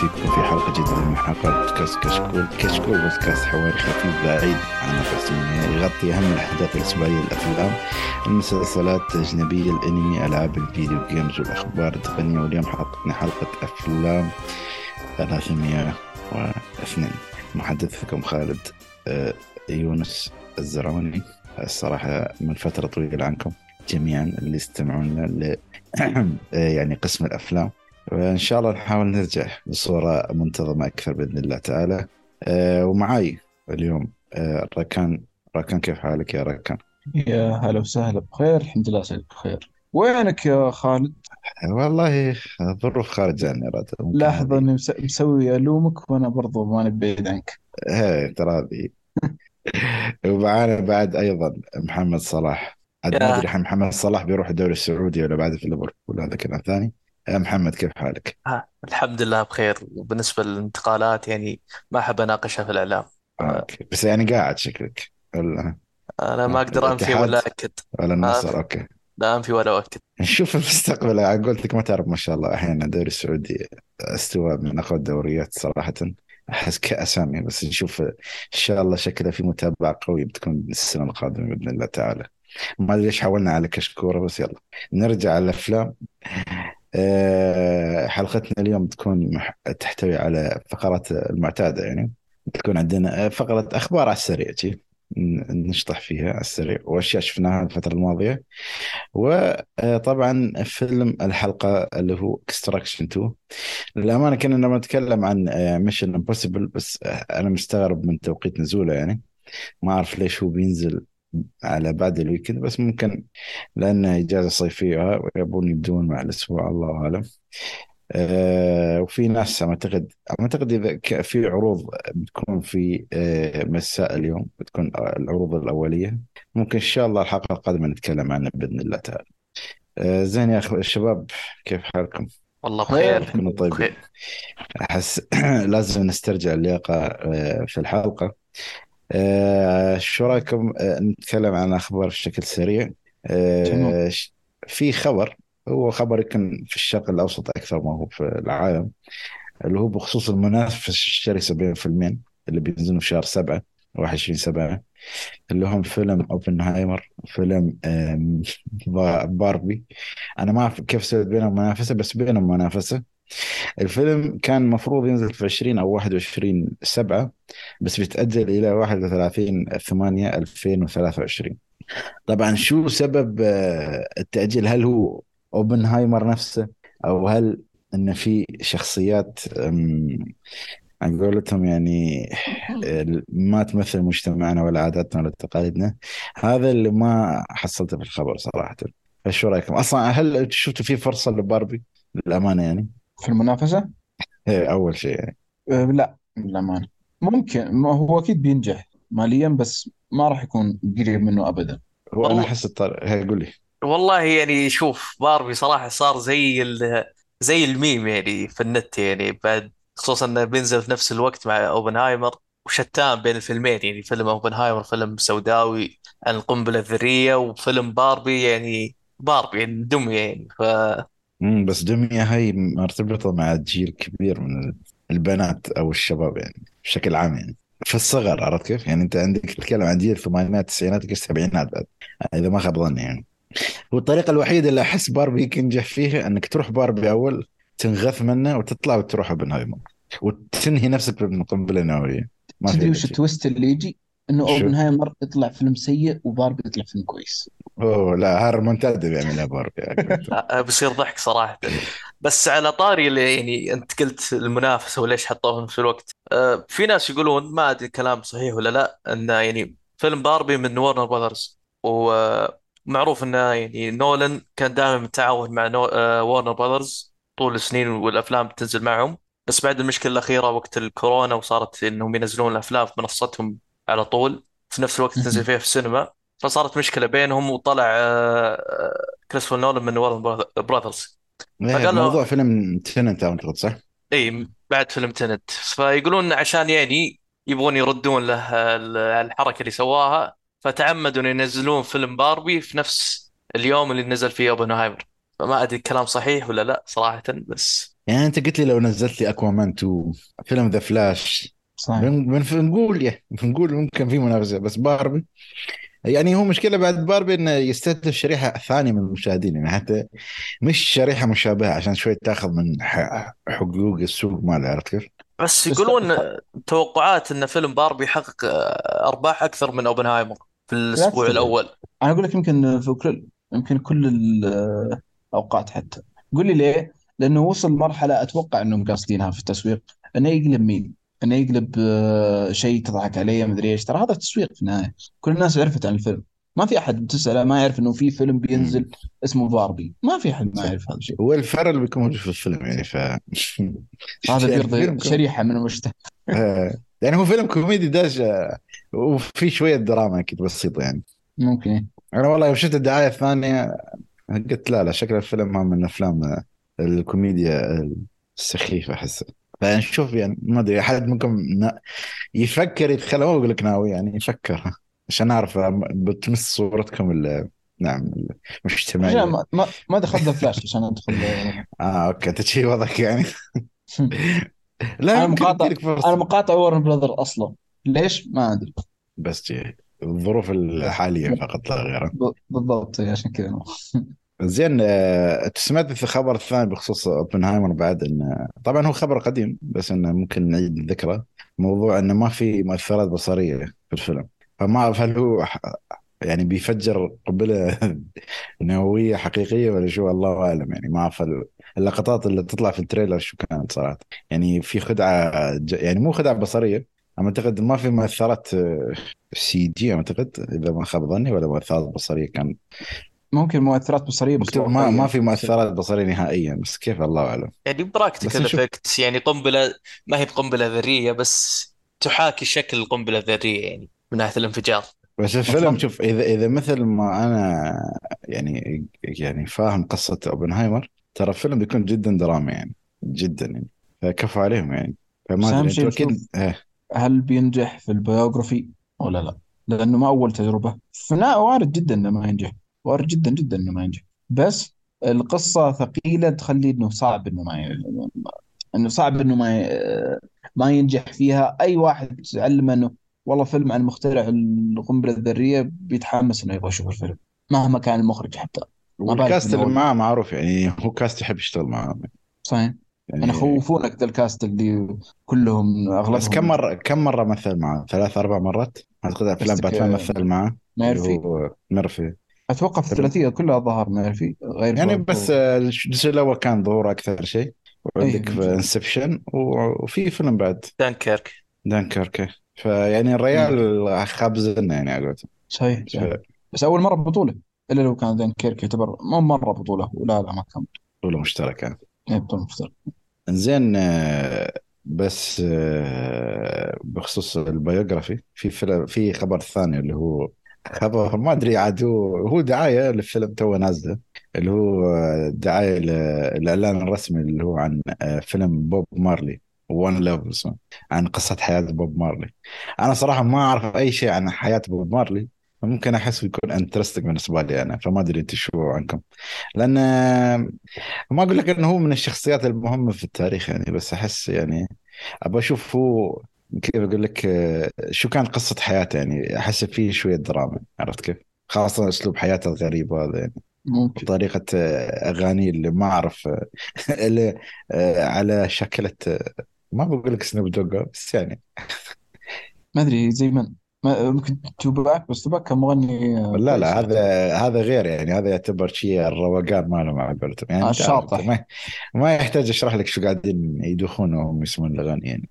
فيكم في حلقة جديدة من حلقات بودكاست كشكول. كشكول بودكاست حواري خفيف بعيد عن الرسمية يغطي أهم الأحداث الأسبوعية الأفلام المسلسلات الأجنبية الأنمي ألعاب الفيديو games والأخبار التقنية واليوم حلقتنا حلقة أفلام 302 محدثكم خالد آه، يونس الزرعوني. الصراحة من فترة طويلة عنكم جميعا اللي يستمعون ل يعني قسم الأفلام. وإن شاء الله نحاول نرجع بصورة منتظمة أكثر بإذن الله تعالى. أه ومعاي اليوم أه ركان ركان كيف حالك يا ركان؟ يا هلا وسهلا بخير الحمد لله سعيد بخير. وينك يا خالد؟ والله ظروف خارج عني راد ممكن لاحظ أني مس- مسوي ألومك وأنا برضو ماني بعيد عنك. إيه ترى هذه. ومعانا بعد أيضا محمد صلاح. عاد ما الحين محمد صلاح بيروح الدوري السعودي ولا بعد في ليفربول هذا كلام ثاني. يا محمد كيف حالك؟ ها، الحمد لله بخير. وبالنسبة للانتقالات يعني ما أحب أناقشها في الإعلام. آه، okay. بس يعني قاعد شكلك. ولا أنا ما آه، أقدر أنفي الاتحاد ولا أكد. ولا النصر أنفي okay. لا أنفي ولا أؤكد. نشوف المستقبل قلت لك ما تعرف ما شاء الله. أحيانا الدوري السعودي استوى من أقوى الدوريات صراحة. أحس كأسامي بس نشوف إن شاء الله شكله في متابعة قوية بتكون السنة القادمة بإذن الله تعالى. ما أدري ليش حولنا على كشكورة بس يلا. نرجع على الافلام حلقتنا اليوم تكون. تحتوي على فقرات المعتادة يعني. تكون عندنا فقرة أخبار على السريع نشطح فيها على السريع. وأشياء شفناها الفترة الماضية. وطبعا فيلم الحلقة اللي هو اكستراكشن 2 للأمانة كنا لما نتكلم عن Mission Impossible بس آه، أنا مستغرب من توقيت نزوله يعني. ما أعرف ليش هو بينزل على بعد ال weekend بس ممكن لأنه إجازة صيفية ويبون يبدون مع الأسبوع الله أعلم. آه، وفي ناس أعتقد أعتقد إذا ك- في عروض بتكون في آه، مساء اليوم بتكون العروض الأولية. ممكن إن شاء الله الحلقة القادمة نتكلم عنها بإذن الله تعالى. آه، زين يا أخوة الشباب كيف حالكم؟ والله بخير. بخير أحس لازم نسترجع اللياقة آه، في الحلقة. آه، شو رأيكم آه، نتكلم عن أخبار بشكل سريع؟ آه، في خبر هو خبر يمكن في الشرق الأوسط أكثر ما هو في العالم اللي هو بخصوص المنافسة الشرسة بين فيلمين اللي بينزلون في شهر سبعة 21 سبعة اللي هم فيلم أوبنهايمر با- باربي. أنا ما أعرف كيف سويت بينهم منافسة بس بينهم منافسة. الفيلم كان المفروض ينزل في 20 أو 21 7 بس بيتاجل إلى 31 8 2023 طبعا شو سبب آه، التأجيل؟ هل هو أوبنهايمر نفسه؟ أو هل إن في شخصيات عن قولتهم يعني ما تمثل مجتمعنا ولا عاداتنا ولا تقاليدنا؟ هذا اللي ما حصلته في الخبر صراحة. فشو رأيكم؟ أصلا هل شفتوا في فرصة لباربي؟ للأمانة يعني. في المنافسة؟ هي أول شيء. يعني أه لا للأمانة. ممكن ما هو أكيد بينجح ماليا بس ما راح يكون قريب منه أبدا. هو أنا والله أحس الطريق هي قول لي والله يعني شوف باربي صراحة صار زي ال... زي الميم يعني في النت يعني بعد خصوصا إنه بينزل في نفس الوقت مع أوبنهايمر وشتان بين الفيلمين يعني فيلم أوبنهايمر فيلم سوداوي عن القنبلة الذرية وفيلم باربي يعني باربي يعني دمية يعني. ف مم بس دمية هي مرتبطة مع جيل كبير من البنات أو الشباب يعني بشكل عام يعني. في الصغر عرفت كيف؟ يعني أنت عندك تتكلم عن جيل الثمانينات التسعينات السبعينات بعد. إذا ما خاب ظني يعني. والطريقة الوحيدة اللي أحس باربي ينجح فيها أنك تروح باربي أول تنغث منه وتطلع وتروح اوبنهايمر وتنهي نفسك من قنبلة نووية. ما في تدري وش ال twist اللي يجي؟ إنه شو؟ أوبنهايمر يطلع فيلم سيء وباربي يطلع فيلم كويس. أوه لا هذا المونتاج بيعملها باربي كابتن. آه، بيصير ضحك صراحة. بس على طاري اللي يعني أنت قلت المنافسة وليش حطوه في نفس الوقت. آه، في ناس يقولون ما أدري الكلام صحيح ولا لا انه يعني فيلم باربي من Warner Brothers ومعروف انه يعني نولان كان دائما متعاون مع نو... آه، Warner Brothers طول السنين والأفلام بتنزل معهم. بس بعد المشكلة الأخيرة وقت الكورونا وصارت إنهم ينزلون الأفلام في منصتهم على طول في نفس الوقت تنزل فيها في السينما. فصارت مشكلة بينهم وطلع آه، آه، كريستوفر نولان من ورنر براذرز إيه فقال له موضوع فيلم تننت أعتقد صح؟ اي بعد فيلم تنت. فيقولون عشان يعني يبغون يردون له ال- الحركة اللي سواها فتعمدوا ان ينزلون فيلم باربي في نفس اليوم اللي نزل فيه أوبنهايمر. فما أدري الكلام صحيح ولا لا صراحة بس يعني أنت قلت لي لو نزلت لي أكوامان 2 فيلم ذا فلاش صحيح. بن- بنقول يا بنقول ممكن في منافسة بس باربي يعني هو مشكلة بعد باربي انه يستهدف شريحة ثانية من المشاهدين يعني حتى مش شريحة مشابهة عشان شوي تاخذ من حقوق السوق ماله عرفت كيف؟ بس بس- يقولون توقعات إن فيلم باربي يحقق أرباح أكثر من أوبنهايمر في الأسبوع. الأول أنا أقول لك يمكن في كل يمكن كل الأوقات حتى قول لي ليه؟ لأنه وصل مرحلة أتوقع إنهم قاصدينها في التسويق انه يقلب مين؟ إنه يقلب آه، شيء تضحك عليه مدري إيش. ترى هذا تسويق في النهاية. كل الناس عرفت عن الفيلم. ما في أحد بتساله ما يعرف إنه في فيلم بينزل اسمه باربي ما في أحد ما يعرف هذا الشيء. هو الفرق اللي بيكون موجود في الفيلم يعني ف هذا يعني بيرضي شريحة من المجتمع آه، يعني هو فيلم كوميدي داش آه، وفي شوية دراما أكيد بسيطة يعني. ممكن. أنا والله يوم شفت الدعاية الثانية قلت لا لا شكل الفيلم ما من افلام الكوميديا السخيفة احسه فنشوف يعني ما أدري أحد منكم يفكر يتخيل ما بقول لك ناوي يعني يفكر. عشان أعرف بتمس صورتكم ال نعم المجتمعية. ما ما, ما دخلنا فلاش عشان ادخل آه أوكي أنت شي وضعك يعني. لا أنا مقاطع أنا مقاطع ورن براذر أصلا. ليش؟ ما أدري. بس. الظروف الحالية فقط لا غير بالضبط عشان كذا. زين آه، سمعت في الخبر الثاني بخصوص اوبنهايمر بعد انه طبعا هو خبر قديم بس إنه ممكن نعيد الذكرى. موضوع إنه ما في مؤثرات بصرية في الفيلم. فما أعرف هل هو يعني بيفجر قنبله نووية حقيقية ولا شو الله أعلم. يعني ما أعرف ال- اللقطات اللي تطلع في ال trailer شو كانت صراحة. يعني في خدعة يعني مو خدعة بصرية. أنا أعتقد ما في مؤثرات CG أعتقد إذا ما خاب ظني ولا مؤثرات بصرية كان ممكن مؤثرات بصريه بس مكتوب ما. ما في مؤثرات بصريه نهائيا بس كيف الله أعلم يعني practical نشوف. effect يعني قنبلة ما هي بقنبلة ذرية بس تحاكي شكل القنبلة الذرية يعني من ناحية الانفجار بس الفيلم. شوف اذا إذا مثل ما أنا يعني يعني فاهم قصة أوبنهايمر ترى الفيلم بيكون جدا درامي يعني جدا يعني فكفو عليهم يعني فما أدري أكيد. إيه. هل بينجح في ال biography ولا لا؟ لأنه ما أول تجربة فلا وارد جدا إنه ما ينجح وارد جدا جدا إنه ما ينجح. بس القصة ثقيلة تخلي إنه صعب إنه ما ي... إنه صعب إنه ما ي... ما ينجح فيها. أي واحد علم إنه والله فيلم عن مخترع القنبلة الذرية بيتحمس إنه يبغى يشوف الفيلم مهما كان المخرج حتى. وال cast اللي. معاه معروف يعني هو كاست يحب يشتغل معاه صحيح. يعني أنا خوفونك ذا ال cast اللي كلهم أغلبهم. بس كم مرة كم مرة مثل معاه ثلاث أربع مرات؟ أعتقد أفلام باتمان مثل معاه ميرفي. ميرفي. أتوقع في الثلاثية كلها ظهر ميرفي غير يعني في- بس آه، الجزء الأول كان ظهور أكثر شيء. وعندك أي. في Inception وفي فيلم بعد. Dunkirk. Dunkirk فيعني الريال خابزنا يعني على صحيح, صحيح. بس أول مرة بطولة إلا لو كان ذان كيرك يعتبر مو مرة بطولة لا لا ما كان. بطولة مشتركة. إيه، بطولة مشتركة. زين آه، بس آه، بخصوص ال biography في فيلم في خبر ثاني اللي هو خبر ما أدري عاد هو هو دعاية للفيلم توه نازلة اللي هو دعاية ل- الاعلان الرسمي اللي هو عن آه، فيلم بوب مارلي One Love عن قصة حياة بوب مارلي. أنا صراحة ما أعرف أي شيء عن حياة بوب مارلي فممكن أحس بيكون interesting بالنسبة لي أنا فما أدري أنت شو عنكم. لأن آه، ما أقول لك إنه هو من الشخصيات المهمة في التاريخ يعني بس أحس يعني ابى أشوف هو كيف أقول لك آه، شو كان قصة حياته يعني أحس فيه شوية دراما عرفت كيف؟ خاصة أسلوب حياته الغريب هذا يعني ممكن طريقة آه، اغانيه اللي ما أعرف آه، اللي على شكلة آه، ما بقول لك سنوب دوغ بس يعني ما أدري زي من ممكن توباك بس توباك كان مغني آه، لا. لا هذا هذا غير يعني هذا يعتبر شيء الروقان ماله مع قولتهم يعني آه، الشاطح. ما, ما يحتاج أشرح لك شو قاعدين يدوخون وهم يسمون الأغاني يعني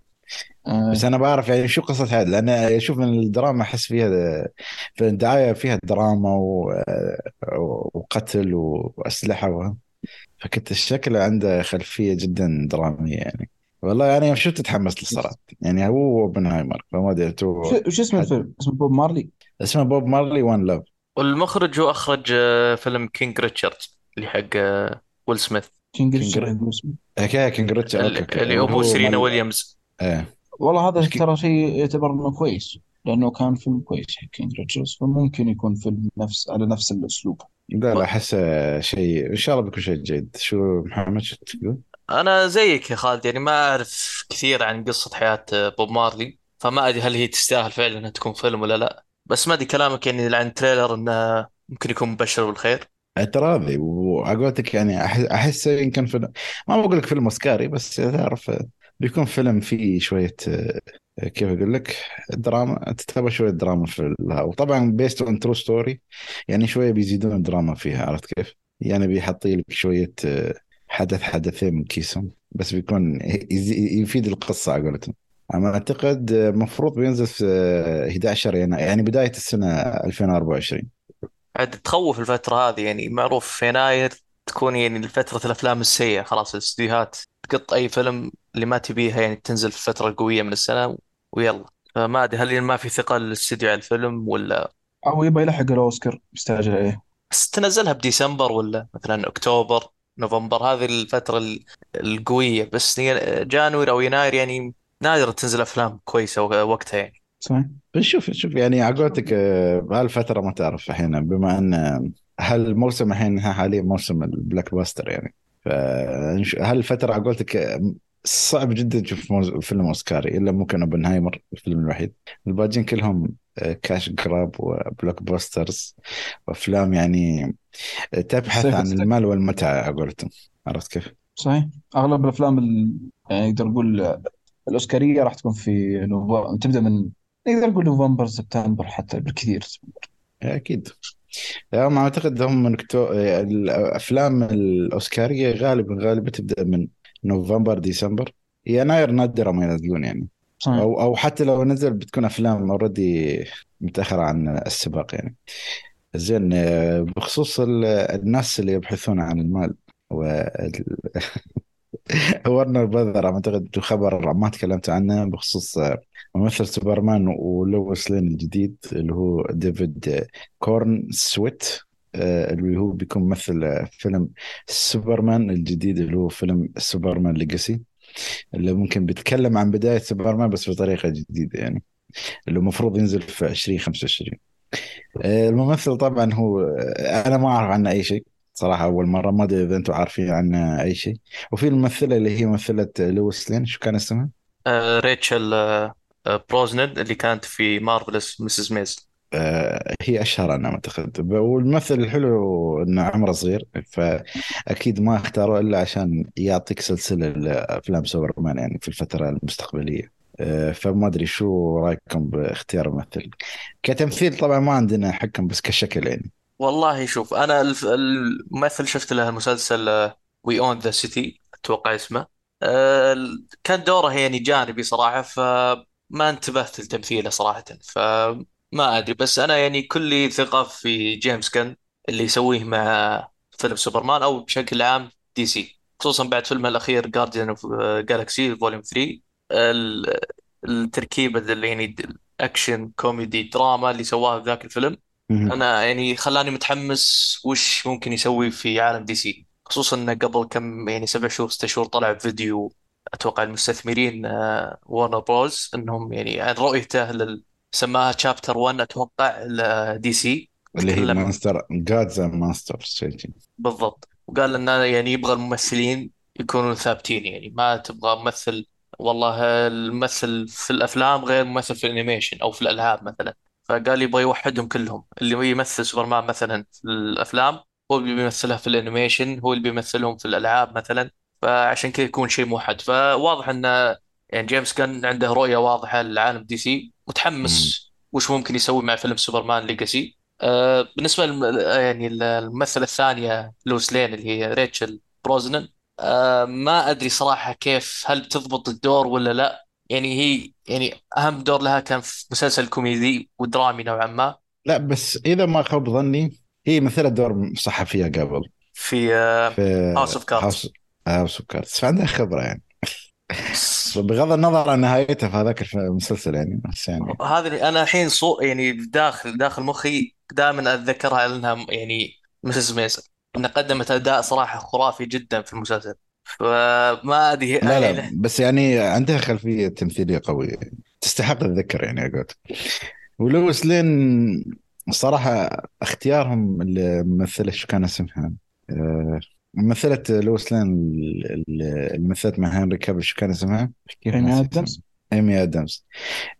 آه، بس أنا بعرف يعني شو قصة هذا لأن أشوف من الدراما أحس فيها في الدعاية فيها دراما و- وقتل وأسلحة و... فكنت الشكل عنده خلفية جدا درامية يعني. والله أنا يوم شفت تحمست للصراحة. يعني هو اوبنهايمر فما أدري وش اسم الفيلم؟ اسمه بوب مارلي؟ اسمه بوب مارلي One Love والمخرج هو أخرج آه، فيلم King Richard اللي حق آه، ويل سميث. King Richard King Richard اللي هو سيرينا ويليامز. إيه. والله هذا ترى شيء يعتبر إنه كويس لأنه كان فيلم كويس حق King Richard فممكن يكون فيلم نفس على نفس الأسلوب. لا لا أحس شيء إن شاء الله بيكون شيء جيد. شو محمد شو تقول؟ أنا زيك يا خالد يعني ما أعرف كثير عن قصة حياة بوب مارلي فما أدري هل هي تستاهل فعلا إنها تكون فيلم ولا لا. بس ما أدري كلامك يعني عن trailer إنه ممكن يكون مبشر بالخير. اعتراضي وعلى قولتك يعني أحس, أحس يمكن فيلم ما بقول لك فيلم أوسكاري بس تعرف بيكون فيلم فيه شوية آه، كيف أقول لك؟ دراما تتابع شوية دراما في وطبعا based on true story يعني شوية بيزيدون دراما فيها عرفت كيف؟ يعني بيحطي لك شوية آه، حدث حدثين من كيسهم بس بيكون يفيد القصة على قولتهم. أنا أعتقد المفروض بينزل في آه، 11 يناير يعني بداية السنة 2024 عاد تخوف الفترة هذه يعني معروف يناير تكون يعني فترة الأفلام السيئة خلاص الاستديوهات تقط أي فيلم اللي ما تبيها يعني تنزل في الفترة القوية من السنة ويلا. فما أدري هل ما في ثقة للاستديو على الفيلم ولا؟ أو يبغى يلحق الأوسكار مستعجل عليه بس تنزلها بديسمبر ولا مثلا أكتوبر نوفمبر هذه الفترة ال- القوية. بس جانوري أو يناير يعني نادر تنزل أفلام كويسة وقتها يعني. صحيح. بنشوف نشوف يعني على قولتك آه، بهالفترة ما تعرف الحين بما إن آه، هل الموسم الحين حاليا موسم ال blockbuster يعني. فهل الفترة على قولتك آه، صعب جدا تشوف فيلم أوسكاري إلا ممكن أوبنهايمر الفيلم الوحيد. الباقيين كلهم آه، cash grab و blockbusters وأفلام يعني آه، تبحث عن المال والمتعة على قولتهم عرفت كيف؟ صحيح. أغلب الأفلام ال... يعني نقدر نقول الأوسكارية راح تكون في نوفمبر تبدأ من نقدر نقول نوفمبر سبتمبر حتى بالكثير. أكيد. يعني ما أعتقد هم من كتو... الأفلام الأوسكارية غالبا غالبا تبدأ من نوفمبر ديسمبر. يناير نادرا ما ينزلون يعني. صحيح. أو أو حتى لو نزل بتكون أفلام already متأخرة عن السباق يعني. زين آه، بخصوص ال- الناس اللي يبحثون عن المال وال... ورنر براذر أعتقد خبر ما تكلمت عنه بخصوص آه، ممثل سوبرمان ولويس لين الجديد اللي هو ديفيد كورن سويت اللي هو بيكون ممثل آه، فيلم سوبرمان الجديد اللي هو فيلم سوبرمان ليجاسي اللي ممكن بيتكلم عن بداية سوبرمان بس بطريقة جديدة يعني اللي المفروض ينزل في 2025 آه، الممثل طبعا هو آه، أنا ما أعرف عنه أي شيء صراحة أول مرة ما أدري إذا أنتم عارفين عنه أي شيء. وفي الممثلة اللي هي ممثلة لويس لين شو كان اسمها؟ آه، ريتشل آه، آه، بروزنهان اللي كانت في مارفلس مسز ميز. آه، هي أشهر أنا أعتقد. والممثل الحلو إنه عمره صغير فأكيد ما اختاروه إلا عشان يعطيك سلسلة افلام سوبرمان يعني في الفترة المستقبلية. آه، فما أدري شو رأيكم باختيار الممثل. كتمثيل طبعا ما عندنا حكم بس كشكل يعني. والله شوف أنا الممثل شفت له المسلسل We Own This City أتوقع اسمه. آه، كان دوره يعني جانبي صراحة فما انتبهت لتمثيله صراحة. فما أدري بس أنا يعني كلي ثقة في جيمس غان اللي يسويه مع فيلم سوبرمان أو بشكل عام دي سي خصوصا بعد فيلمه الأخير Guardians of Galaxy Volume 3 ال- التركيبة اللي يعني ال action comedy drama اللي سواها في ذاك الفيلم. مهم. أنا يعني خلاني متحمس وش ممكن يسوي في عالم دي سي خصوصا إنه قبل كم يعني سبع شهور ست شهور طلع فيديو أتوقع المستثمرين وورنر بروز إنهم يعني عن رؤيته لل سماها chapter 1 أتوقع لدي سي اللي هي تكلم monsters gods شيء شيء. بالضبط. وقال انه يعني يبغى الممثلين يكونوا ثابتين يعني ما تبغى ممثل والله الممثل في الأفلام غير ممثل في ال animation أو في الألعاب مثلا. فقال يبغى يوحدهم كلهم. اللي يمثل سوبرمان مثلا في الأفلام هو اللي بيمثلها في ال animation هو اللي بيمثلهم في الألعاب مثلا. فعشان كذا يكون شيء موحد. فواضح إن يعني جيمس غان عنده رؤية واضحة لعالم دي سي مم. متحمس وش ممكن يسوي مع فيلم سوبرمان ليجاسي. آه، بالنسبة للم... يعني الممثلة الثانية لويس لين اللي هي ريتشل بروزنهان آه، ما أدري صراحة كيف هل بتضبط الدور ولا لا؟ يعني هي يعني أهم دور لها كان في مسلسل كوميدي ودرامي نوعا ما. لا بس إذا ما خاب ظني هي مثلت دور صحفية قبل. في House of Cards House of Cards فعندها خبرة يعني. بغض النظر عن نهايتها في هذاك المسلسل يعني بس يعني. هذه اللي أنا الحين so يعني داخل داخل مخي دائما أتذكرها لأنها يعني Mrs. Maisel إنها قدمت أداء صراحة خرافي جدا في المسلسل. فما أدري لا لا بس يعني عندها خلفية تمثيلية قوية. تستحق الذكر يعني أقول ولويس لين صراحة اختيارهم الممثله شو كان اسمها؟ آه، ممثلة لويس لين ال- ال- اللي مثلت مع هنري كافيل شو كان اسمها؟ آدمز؟ اسمها؟ إيمي آدمز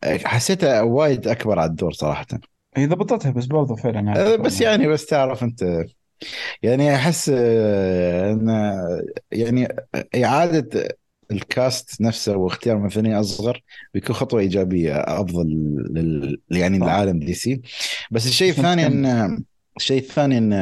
حسيتها وايد أكبر على الدور صراحة هي ضبطتها بس برضه فعلا أه، بس يعني بس تعرف أنت يعني أحس أه، إن يعني إعادة ال cast نفسه واختيار ممثلين أصغر بيكون خطوة إيجابية أفضل لل يعني. لعالم دي سي بس الشيء الثاني. إن الشيء الثاني إن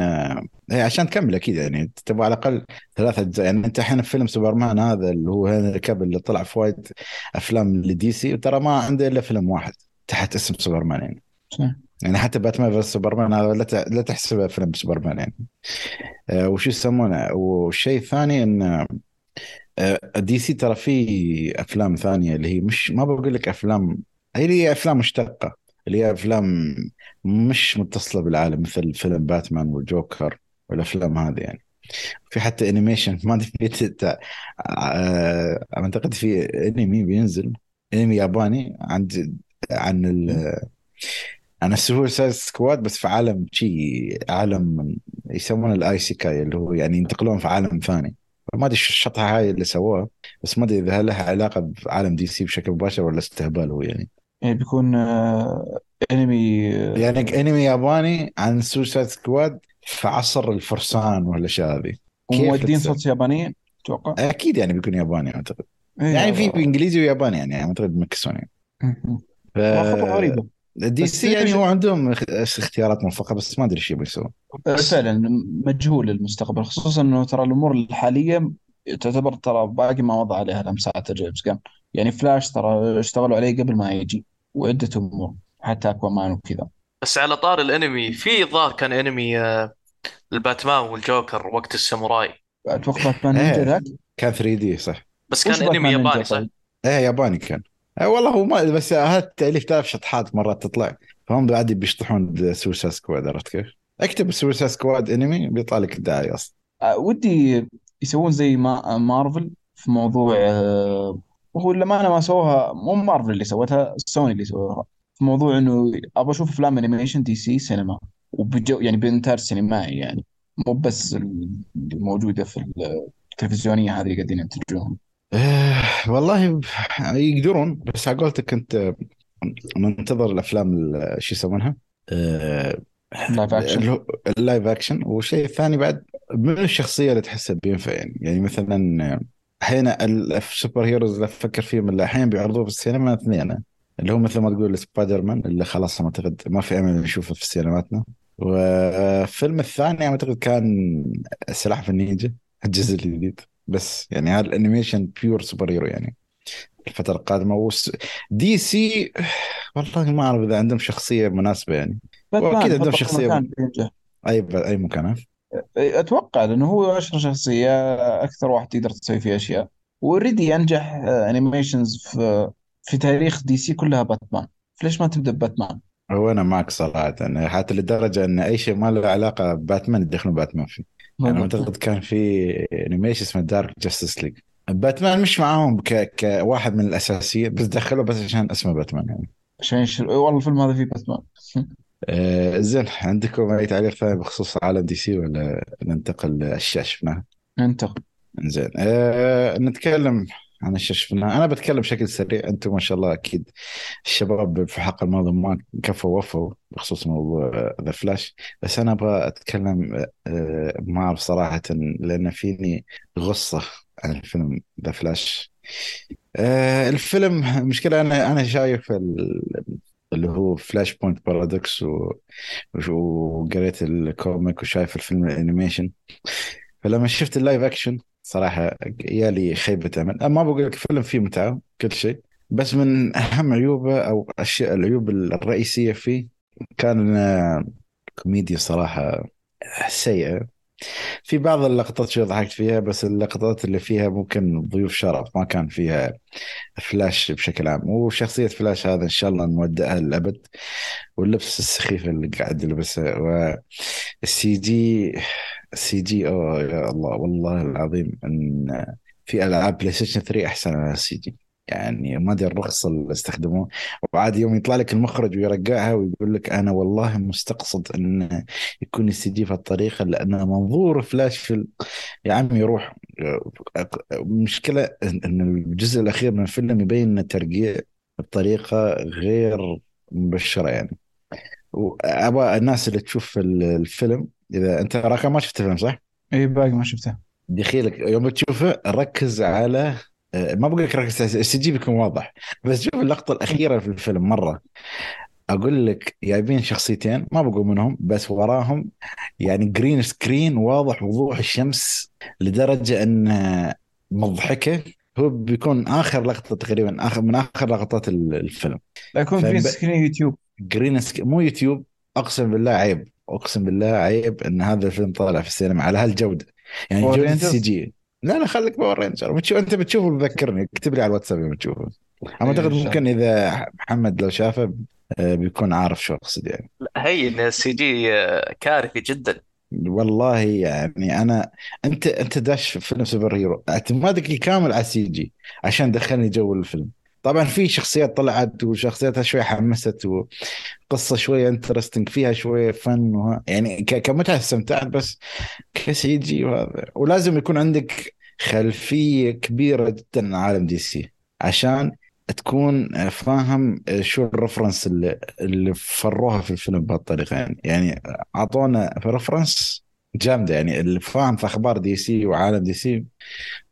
هي عشان تكمل أكيد يعني تبغى على الأقل ثلاث اجزاء يعني أنت الحين في فيلم سوبرمان هذا اللي هو هنري كافيل اللي طلع في وايد أفلام لدي سي ترى ما عنده إلا فيلم واحد تحت اسم سوبرمان يعني. صح. يعني حتى Batman versus Superman هذا لا لا تحسبه فيلم سوبرمان يعني. آه وشو يسمونه؟ والشيء الثاني إن آه دي سي ترى في أفلام ثانية اللي هي مش ما بقول لك أفلام هي أفلام مشتقة. اللي هي أفلام مش متصلة بالعالم مثل فيلم باتمان والجوكر والأفلام هذه يعني. في حتى animation ما أدري آه، أعتقد في انمي بينزل انمي ياباني عن عن ال عن ال Suicide Squad بس في عالم شي عالم يسمونه ال isekai اللي هو يعني ينتقلون في عالم ثاني. ما أدري شو الشطحة هاي اللي سووها بس ما أدري إذا لها علاقة بعالم دي سي بشكل مباشر ولا استهبال هو يعني. يعني بيكون آه، انمي آه، يعني انمي ياباني عن Suicide Squad في عصر الفرسان والأشياء هذه. ومودين صوت يابانية أتوقع. أكيد يعني بيكون ياباني أعتقد. إيه، يعني في آه، انجليزي وياباني يعني أعتقد mixون يعني. ف غريبة. DC يعني هو عندهم اخ- اختيارات موفقة بس ما أدري إيش يبغى يسوون. آه، فعلا مجهول المستقبل خصوصا إنه ترى الأمور الحالية تعتبر ترى باقي ما وضع عليها لمسات جيمس جان. يعني فلاش ترى اشتغلوا عليه قبل ما يجي وعدة أمور حتى أكوامان وكذا. بس على طار الأنمي في ظاهر كان أنمي آه، الباتمان والجوكر وقت الساموراي. أتوقع باتمان نينجا إيه ذاك؟ كان 3D صح. بس كان أنمي نينجا ياباني صح؟ طيب؟ إيه ياباني كان. إيه والله هو ما بس هذا التأليف تعرف شطحات مرات تطلع. فهم بعد بيشطحون Suicide Squad عرفت كيف؟ اكتب Suicide Squad anime بيطلع لك الدعاية أصلا. آه، ودي يسوون زي ما مارفل في موضوع وهو للأمانة ما سووها مو مارفل اللي سوتها سوني اللي سووها. في موضوع إنه أبغى أشوف أفلام animation DC سينما وبجو يعني بانتاج سينمائي يعني. مو بس الموجودة في التلفزيونية هذه اللي قاعدين ينتجوها. إيه والله يقدرون بس على قولتك انت ننتظر الأفلام ال- شو يسمونها؟ آه، live action هو ال live action والشيء الثاني بعد من الشخصية اللي تحسها بينفع يعني؟ يعني مثلا أحيانا ال superheroes اللي أفكر فيهم اللي أحيانا بيعرضوه في السينما اثنين. اللي هو مثل ما تقول سبايدر مان اللي خلاص ما أعتقد ما في أمل نشوفه في سينماتنا. والفيلم الثاني أعتقد كان سلاحف النينجا الجزء الجديد. بس يعني هذا ال animation pure superhero يعني. الفترة القادمة. وس... DC والله ما أعرف إذا عندهم شخصية مناسبة يعني. وأكيد عندهم في شخصية أي أي مكان؟ أتوقع لأنه هو اشهر شخصية أكثر واحد تقدر تسوي فيه أشياء. already انجح animations في في تاريخ DC كلها باتمان فليش ما تبدأ بباتمان؟ هو أنا معك صراحة. يعني حتى لدرجة إن أي شيء ما له علاقة بباتمان يدخلون باتمان فيه. يعني بالضبط. أعتقد كان في animation اسمه Justice League Dark باتمان مش معاهم ك... كواحد من الاساسيين بس دخلوا بس عشان اسمه باتمان يعني. عشان يشر... والله الفيلم هذا فيه باتمان آه زين عندكم أي تعليق ثاني بخصوص عالم DC ولا ننتقل للاشياء شفناها؟ انتقل زين آه نتكلم عن الاشياء شفناها أنا بتكلم بشكل سريع أنتم ما شاء الله أكيد الشباب في الحلقة الماضية ما كفوا وفوا بخصوص موضوع The Flash بس أنا أبغى أتكلم آه ما اعرف صراحة لأن فيني غصة عن الفيلم The Flash آه الفيلم مشكلة أنا أنا شايف اللي هو Flashpoint Paradox وقريت ال comic وشايف الفيلم ال animation. فلما شفت ال live action صراحة يالي خيبة أمل. ما بقول لك فيلم فيه متعة كل شيء. بس من أهم عيوبه أو أشياء العيوب الرئيسية فيه كان كوميديا صراحة سيئة. في بعض اللقطات شو ضحكت فيها بس اللقطات اللي فيها ممكن ضيوف شرف ما كان فيها فلاش بشكل عام. وشخصية فلاش هذا إن شاء الله نودعها للأبد. واللبس السخيف اللي قاعد يلبسه والسي جي السي جي أوه يا الله والله العظيم أن في ألعاب PlayStation 3 أحسن على ال CG. يعني ما أدري الرخصة اللي استخدموه وعاد يوم يطلع لك المخرج ويرجعها ويقول لك أنا والله مستقصد إن يكون ال CG بهالطريقه لأن منظور فلاش في ال... يا عمي روح. المشكلة ان الجزء الأخير من الفيلم يبين الترقيع بطريقة غير مبشرة يعني. وابغى الناس اللي تشوف الفيلم إذا أنت راكا ما شفت الفيلم صح؟ اي باقي ما شفته. دخيلك. يوم تشوفه ركز على ما بقول لك ركز ال CG بيكون واضح. بس شوف اللقطة الأخيرة في الفيلم مرة. أقول لك جايبين شخصيتين ما بقول منهم بس وراهم يعني green screen واضح وضوح الشمس لدرجة إن مضحكة. هو بيكون آخر لقطة تقريبا اخر من آخر لقطات الفيلم. لا يكون في screen YouTube. green scr... مو يوتيوب أقسم بالله عيب. أقسم بالله عيب إن هذا الفيلم طالع في السينما على هالجودة. يعني جودة؟ ال CG. لا لا خليك Power Ranger بتشوف أنت بتشوفه بذكرني اكتب لي على الواتساب يوم تشوفه. أنا إيه، اعتقد ممكن إذا محمد لو شافه آه، بيكون عارف شو أقصد يعني. هي إن ال CG كارثي جدا. والله يعني أنا أنت أنت داش في فيلم superhero اعتمادك الكامل على ال CG عشان دخلني جو الفيلم. طبعا في شخصيات طلعت وشخصياتها شوي حمست وقصة شوية interesting فيها شوية fun وها يعني كمتعة استمتعت بس ك CG وهذا. ولازم يكون عندك خلفية كبيرة جدا عن عالم DC عشان تكون فاهم شو ال reference اللي اللي فروها في الفيلم بهالطريقة. يعني يعني أعطونا reference جامدة. يعني اللي فاهم في أخبار DC وعالم DC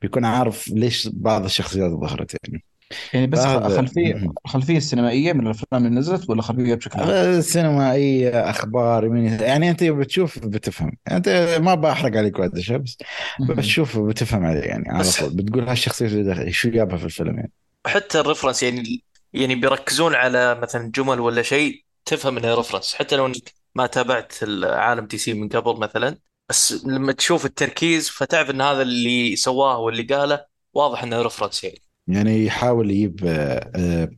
بيكون عارف ليش بعض الشخصيات ظهرت يعني. يعني بس فهذا- خلفيه الخلفيه السينمائية من الأفلام اللي نزلت ولا خلفية بشكل عام؟ سينمائية أخبار مين- يعني أنت بتشوف بتفهم. أنت ما بحرق عليك وقت الشيء بس بتشوف بتفهم عليه يعني على بس- طول. بتقول هالشخصية شو دخل- شو جابها في الفيلم يعني. حتى ال reference يعني يعني بيركزون على مثلا جمل ولا شيء تفهم إنها reference حتى لو إنك ما تابعت العالم DC من قبل مثلا بس لما تشوف التركيز فتعرف إن هذا اللي سواه واللي قاله واضح إنه reference يعني. يعني يحاول يجيب آه، آه،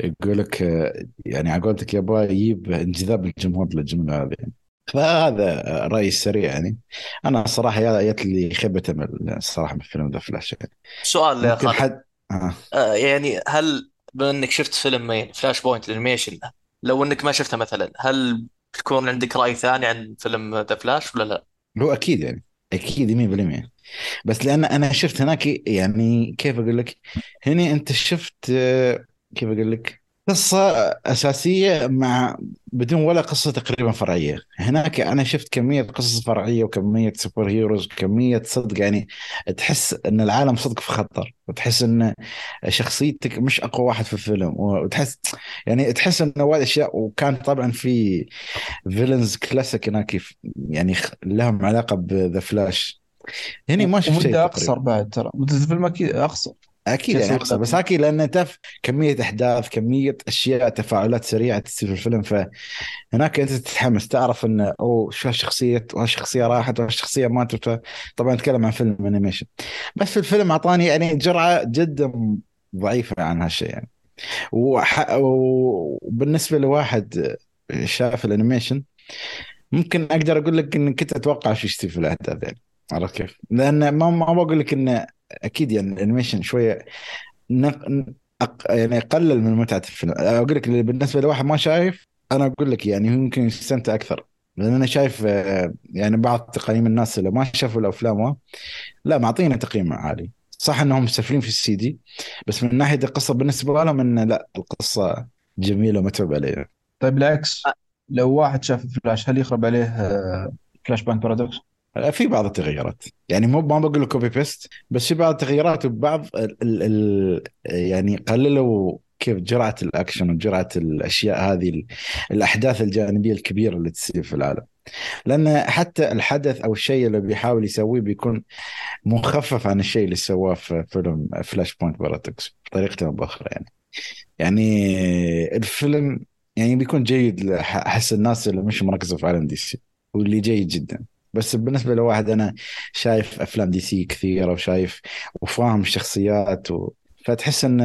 يقول لك آه، يعني على قولتك يبغى يجيب انجذاب الجمهور للجملة هذه يعني. فهذا رأيي السريع يعني أنا الصراحة يا- جت لي خيبة امل الصراحة من فيلم The Flash يعني. سؤال يا خالد حد آه. آه يعني هل بما إنك شفت فيلم مين Flashpoint ال animation لو إنك ما شفته مثلا هل بتكون عندك رأي ثاني عن فيلم The Flash ولا لا؟ هو أكيد يعني أكيد 100% بس لأن أنا شفت هناك يعني كيف أقول لك؟ هنا أنت شفت كيف أقول لك؟ قصة أساسية مع بدون ولا قصة تقريبا فرعية. هناك أنا شفت كمية قصص فرعية وكمية superheroes وكمية صدق يعني تحس أن العالم صدق في خطر وتحس أن شخصيتك مش أقوى واحد في الفيلم وتحس يعني تحس أنه وايد أشياء وكان طبعا في villains classic هناك يعني لهم علاقة ب The Flash هني ما شفت شيء أقصر بعد ترى. مدة الفيلم أكيد أقصر. أكيد يعني كثير. أقصر بس أكيد لأن تف كمية أحداث كمية أشياء تفاعلات سريعة تصير في الفيلم فهناك أنت تتحمس تعرف إنه أوه شو هالشخصية وهالشخصيه راحت وهالشخصيه ماتت طبعا نتكلم عن فيلم animation بس في الفيلم أعطاني يعني جرعة جدا ضعيفة عن هالشيء يعني. وح... وبالنسبة لواحد شاف ال animation ممكن أقدر أقول لك إن كنت أتوقع شو يصير في الأحداث يعني. عرفت كيف؟ لأن ما ما بقول لك انه أكيد يعني ال animation شوية نق... أق... يعني قلل من متعة الفيلم. أقول لك بالنسبة لواحد ما شايف أنا أقول لك يعني يمكن يستمتع أكثر. لأن أنا شايف آه، يعني بعض تقييم الناس اللي ما شافوا الأفلام لا معطينا تقييم عالي. صح إنهم مسافرين في ال CG بس من ناحية القصة بالنسبة لهم إن لا القصة جميلة ومتعوب عليها. طيب بالعكس لو واحد شاف فلاش هل يخرب عليه آه، Flashpoint Paradox؟ في بعض التغيرات يعني مو ما بقول لك copy paste بس في بعض التغيرات وبعض ال ال يعني قللوا كيف جرعة الأكشن وجرعة الأشياء هذه ال- الأحداث الجانبية الكبيرة اللي تصير في العالم. لأن حتى الحدث أو الشيء اللي بيحاول يسويه بيكون مخفف عن الشيء اللي سواه في فيلم Flashpoint Paradox بطريقة أو باخرى يعني. يعني الفيلم يعني بيكون جيد أحس الناس اللي مش مركزة في عالم DC واللي جيد جدا. بس بالنسبة لواحد أنا شايف أفلام DC كثيرة وشايف وفاهم الشخصيات و... فتحس إن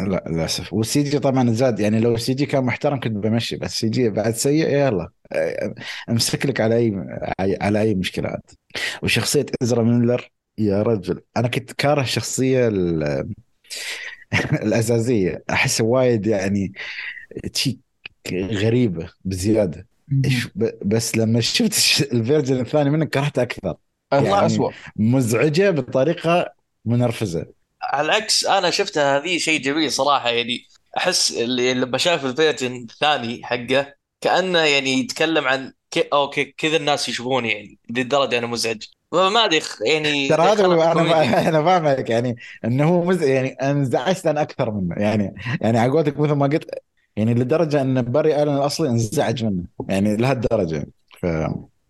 لا للأسف. وال CG طبعا زاد يعني لو ال CG كان محترم كنت بمشي بس ال CG بعد سيء يلا. أمسك لك على أي على أي مشكلات وشخصية إزرا ميلر يا رجل. أنا كنت كاره الشخصية ال- الأساسية. أحس وايد يعني شي غريبه بزيادة. بس لما شفت الش- ال version الثاني منه كرهته أكثر. الله يعني- اسوء مزعجة بطريقة منرفزة. على العكس أنا شفتها هذه شيء جميل صراحة. يعني أحس اللي لما شاف ال version الثاني حقه كأنه يعني يتكلم عن كي okay كذا الناس يشوفون يعني للدرجه أنا مزعج. فما أدري يعني ترى هذا أنا. أنا فاهمك. يعني إنه هو مز... يعني انزعجت أنا أكثر منه يعني يعني على قولتك مثل ما قلت يعني لدرجة أن باري آلن الأصلي انزعج منه. يعني لهالدرجة. ف...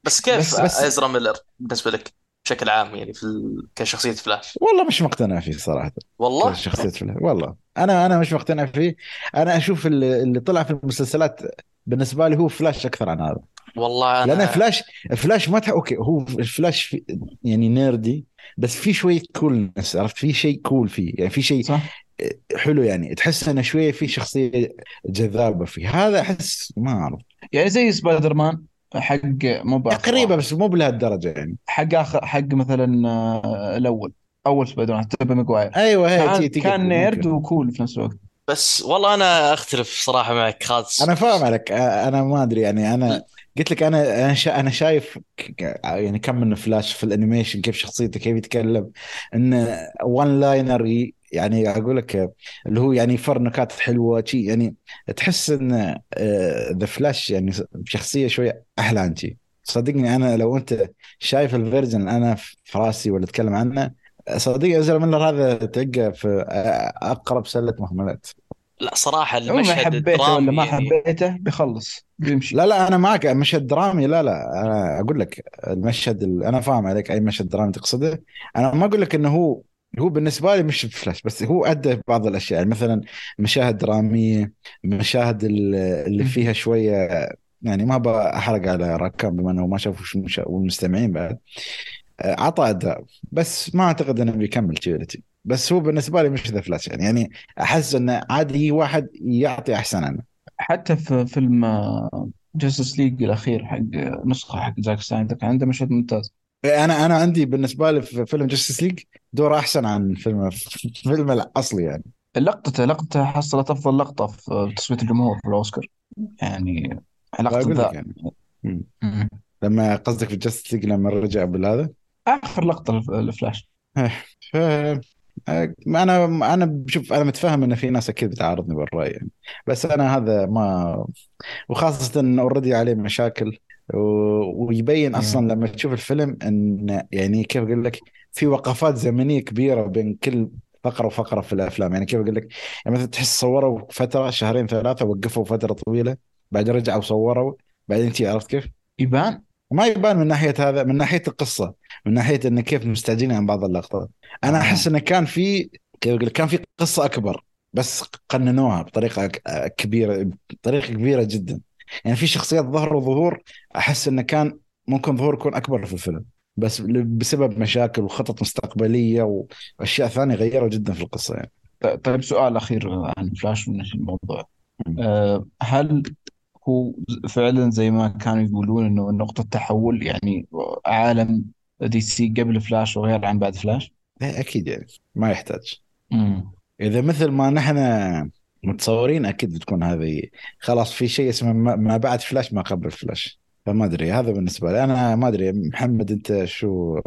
بس كيف بس- بس- ازرا ميلر بالنسبة لك بشكل عام يعني في ال... كشخصية فلاش؟ والله مش مقتنع فيه صراحة. والله؟ شخصيه فلاش. والله. أنا أنا مش مقتنع فيه. أنا أشوف اللي, اللي طلع في المسلسلات بالنسبة لي هو فلاش أكثر عن هذا. والله أنا لأن فلاش فلاش ما تح... okay هو فلاش في... يعني nerdy بس في شوية coolness عرفت؟ في شيء cool فيه. يعني في شيء صح. حلو يعني تحس انه شوية في شخصية جذابة فيه. هذا أحس ما أعرف. يعني زي سبايدر مان حق مو تقريبا. بس مو بلهالدرجه يعني. حق آخر حق مثلا آه، الأول أول سبايدر مان توبي ماجواير. أيوه هي كان, تي- كان nerd ممكن. و cool في نفس الوقت. بس والله أنا أختلف صراحة معك خالص. أنا فاهم عليك. أنا ما أدري يعني أنا قلت لك أنا أنا أنا شايف ك- يعني كم من فلاش في ال animation كيف شخصيته كيف يتكلم انه one-liner يعني أقول لك اللي هو يعني يفر نكات حلوة شي يعني تحس إن The Flash يعني شخصية شوية أحلى عن شي. صدقني أنا لو أنت شايف ال version أنا في راسي ولا أتكلم عنه صدقني ازرا ميلر هذا تلقى في أقرب سلة مهملات. لا صراحة ما المشهد حبيته ولا الدرامي ما حبيته بيخلص بيمشي. لا لا أنا معك. مشهد درامي لا لا أنا أقول لك المشهد ال- أنا فاهم عليك أي مشهد درامي تقصده. أنا ما أقول لك إنه هو هو بالنسبة لي مش فلاش بس هو أدى بعض الأشياء يعني مثلا مشاهد درامية مشاهد ال- اللي. فيها شوية يعني ما بحرق على ركام بما إنه ما شافوا والمستمعين بعد. آه، عطى أداء بس ما أعتقد إنه بيكمل تشيلتي بس هو بالنسبة لي مش the Flash يعني يعني أحس إنه عادي واحد يعطي أحسن عنه. حتى في فيلم Justice League الأخير حق نسخة حق زاك سايندر كان عنده مشهد ممتاز. أنا أنا عندي بالنسبة لي في فيلم Justice League دور أحسن عن فيلم فيلم الأصلي يعني. لقطته لقطته حصلت أفضل لقطة في تصويت الجمهور في الأوسكار. يعني لقطة ذا يعني. لما قصدك في Justice League لما رجع بالهذا آخر لقطة الف- الفلاش ف أنا أنا بشوف أنا متفهم إن في ناس أكيد بتعارضني بالرأي يعني. بس أنا هذا ما وخاصة انه already عليه مشاكل. ويبين أصلا لما تشوف الفيلم إن يعني كيف أقول لك في وقفات زمنية كبيرة بين كل فقرة وفقرة في الأفلام يعني كيف أقول لك يعني مثلا تحس صوروا فترة شهرين ثلاثة وقفوا فترة طويلة بعدين رجعوا صوروا بعدين تي عرفت كيف؟ يبان وما يبان من ناحية هذا من ناحية القصة من ناحية انه كيف مستعجلين عن بعض اللقطات أنا آه. احس انه كان في كيف أقول لك كان في قصة أكبر بس قننوها بطريقة كبيرة بطريقة كبيرة جدا يعني في شخصيات ظهروا ظهور أحس إنه كان ممكن ظهور يكون أكبر في الفيلم. بس بسبب مشاكل وخطط مستقبلية وأشياء ثانية غيروا جدا في القصة يعني. طيب سؤال أخير عن فلاش وننهي الموضوع. أه هل هو فعلا زي ما كانوا يقولون إنه نقطة تحول يعني عالم دي سي قبل فلاش وغير عن بعد فلاش؟ لا أكيد يعني ما يحتاج. امم إذا مثل ما نحن متصورين أكيد بتكون هذه. خلاص في شيء اسمه ما بعد فلاش ما قبل فلاش. فما أدري هذا بالنسبة لي. أنا ما أدري محمد أنت شو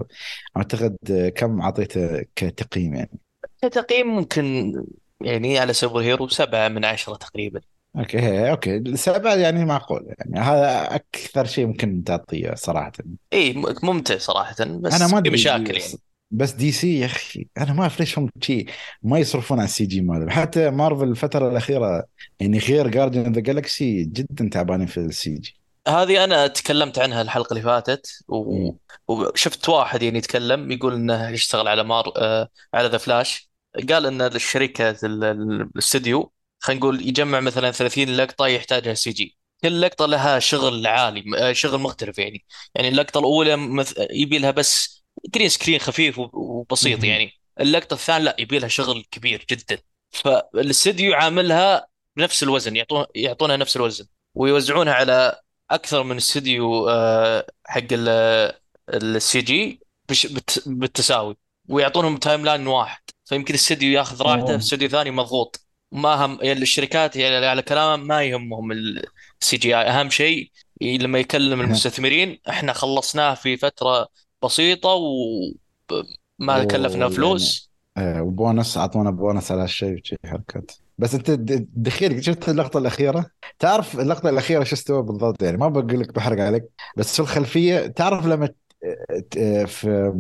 أعتقد كم اعطيته كتقييم يعني؟ كتقييم ممكن يعني على superhero سبعة من عشرة تقريبا. okay okay. سبعة يعني معقول يعني. هذا أكثر شيء ممكن تعطيه صراحة. اي ممتع صراحة بس أنا ما أدري مشاكل يعني. بس دي سي يا أخي. أنا ما أعرف ليش هم شيء ما يصرفون على ال CG ماله حتى مارفل الفترة الأخيرة يعني غير Guardians the Galaxy جدا تعبانين في ال CG. هذه أنا تكلمت عنها الحلقة اللي فاتت و... وشفت واحد يعني يتكلم يقول إنه يشتغل على مار آه على the Flash قال إن الشركة ال- ال- الاستوديو خلينا نقول يجمع مثلا 30 لقطة يحتاجها CG. كل لقطة لها شغل عالي آه، شغل مختلف يعني. يعني اللقطة الأولى مث... يبي لها بس green screen خفيف وب- وبسيط. يعني. اللقطة الثانية لا يبي لها شغل كبير جدا. فالاستوديو عاملها بنفس الوزن يعطون يعطونها نفس الوزن. ويوزعونها على أكثر من استوديو آه، حق ال CG بالتساوي. ويعطونهم timeline واحد. فيمكن الاستديو ياخذ راحته استديو ثاني مضغوط. ما هم يعني الشركات يعني على كلامهم ما يهمهم ال CGI أهم شيء لما يكلم المستثمرين إحنا خلصناه في فترة بسيطة وما كلفنا فلوس. آه، وبونص اعطونا بونص على هالشيء وشي حركات. بس أنت د- دخيل شفت اللقطة الأخيرة؟ تعرف اللقطة الأخيرة شو استوى بالضبط؟ يعني ما بقول لك بحرق عليك بس في الخلفية تعرف لما ت- ت- في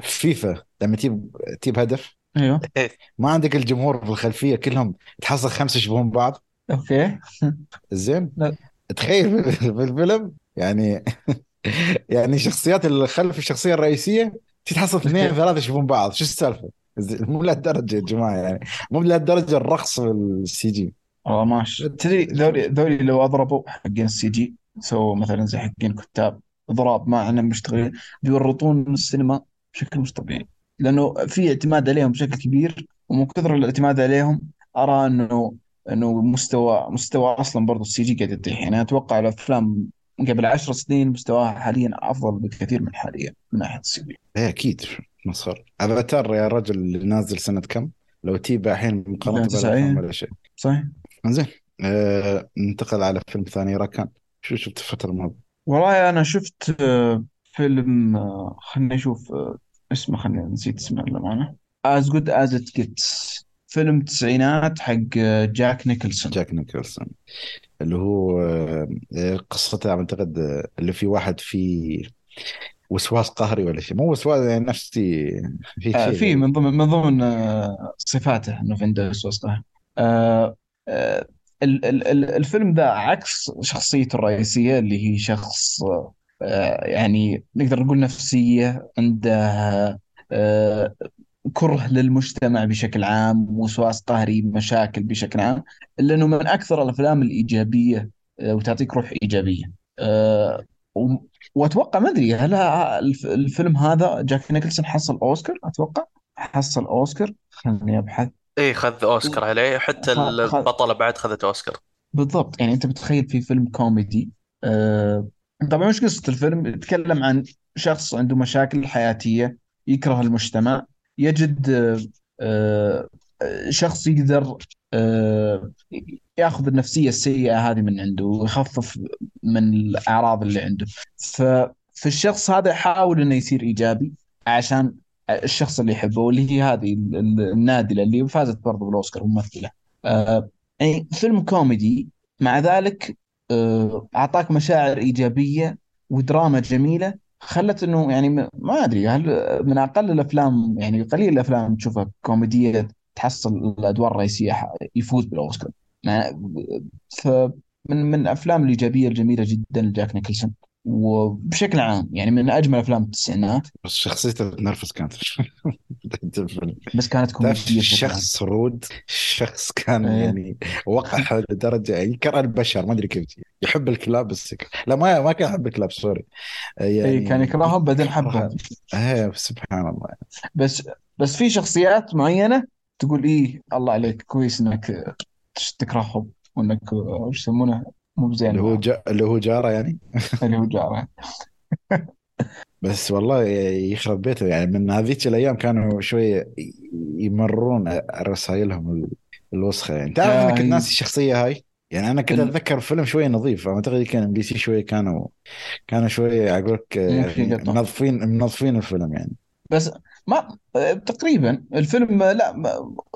في فيفا لما تجيب تجيب هدف؟ أيوه. ما عندك الجمهور في الخلفية كلهم تحصل خمسة يشبهون بعض؟ أوكي. زين. تخيل في في الفيلم يعني يعني شخصيات الخلف الشخصية الرئيسية تحصل اثنين ثلاثة يشوفون بعض. شو السالفة؟ مو لهالدرجة يا جماعة يعني مو لهالدرجه الرقص في السي جي والله ماشي تدري ذولي ذولي لو أضربوا حقين السي جي سووا مثلا زي حقين كتاب اضراب ما إحنا مشتغلين بيورطون السينما بشكل مش طبيعي. لأنه في اعتماد عليهم بشكل كبير ومن كثر الاعتماد عليهم أرى إنه إنه مستوى مستوى أصلا برضو ال CG قاعد يطيح. يعني أتوقع الأفلام قبل عشر سنين مستواها حاليا أفضل بكثير من حاليا من ناحيه ال CG إيه أكيد مسخرة. افاتار يا رجل اللي نازل سنة كم؟ لو تيبع الحين مقارنة بالافلام 92 ولا شيء. صحيح. زين آه ننتقل على فيلم ثاني. راكان شو شفت الفترة الماضيه؟ والله أنا شفت آه، فيلم آه، خلني أشوف آه، اسمه خلني نسيت اسمه للأمانة As Good As It Gets. فيلم تسعينات حق آه، جاك نيكلسون. جاك نيكلسون. اللي هو آه آه، قصته أعتقد اللي في واحد في وسواس قهري ولا شيء. مو وسواس يعني نفسي في شيء في من ضمن من ضمن صفاته إنه في عنده وسواس قهري. ال- ال- ال- الفيلم ذا عكس شخصيته الرئيسية اللي هي شخص يعني نقدر نقول نفسية عنده كره للمجتمع بشكل عام وسواس قهري مشاكل بشكل عام إلا أنه من أكثر الأفلام الإيجابية آه، وتعطيك روح إيجابية. آه، و- وأتوقع ما أدري هل الفيلم هذا جاك نيكلسون حصل أوسكار؟ أتوقع حصل أوسكار. خليني أبحث. إيه خذ أوسكار عليه. حتى خ- البطلة بعد خذت أوسكار. بالضبط. يعني أنت بتخيل في فيلم كوميدي آه، طبعا مش قصة الفيلم يتكلم عن شخص عنده مشاكل حياتية يكره المجتمع يجد آه، آه، شخص يقدر آه، ياخذ النفسية السيئة هذه من عنده ويخفف من الأعراض اللي عنده. ففي الشخص هذا يحاول إنه يصير إيجابي عشان الشخص اللي يحبه واللي هي هذه ال- ال- النادلة اللي فازت برضه بالأوسكار ممثلة. آه، يعني فيلم كوميدي مع ذلك أعطاك مشاعر إيجابية ودراما جميلة خلت إنه يعني ما أدري هل من أقل الأفلام يعني قليل الأفلام تشوفها كوميدية تحصل الأدوار الرئيسية ح- يفوز بالأوسكار. فمن من الأفلام الإيجابية الجميلة جدا لجاك نيكلسون. وبشكل عام يعني من أجمل أفلام التسعينات. بس شخصيته تنرفز كانت. بس كانت كوميدية شخص rude شخص كان إيه. يعني وقح يعني يكره البشر ما أدري كيف. يحب الكلاب بس لا ما ما كان يحب الكلاب سوري. اي كان يعني يكرههم بعدين حبهم. إيه سبحان الله. بس بس في شخصيات معينة تقول إيه الله عليك كويس إنك تكرههم وإنك وش يسمونه مو بزين اللي هو معهم جا اللي هو جاره يعني؟ اللي هو جاره. بس والله يخرب بيته يعني. من هذيك الأيام كانوا شوية يمررون رسائلهم ال- الوسخة يعني. تعرف يا إنك هي ناسي الشخصية هاي؟ يعني أنا كنت أتذكر فيلم شوية نظيف. أعتقد كان ام بي سي شوية كانوا كانوا شوية أقول لك يعني قطع. منظفين منظفين الفيلم يعني. بس ما تقريبا الفيلم لا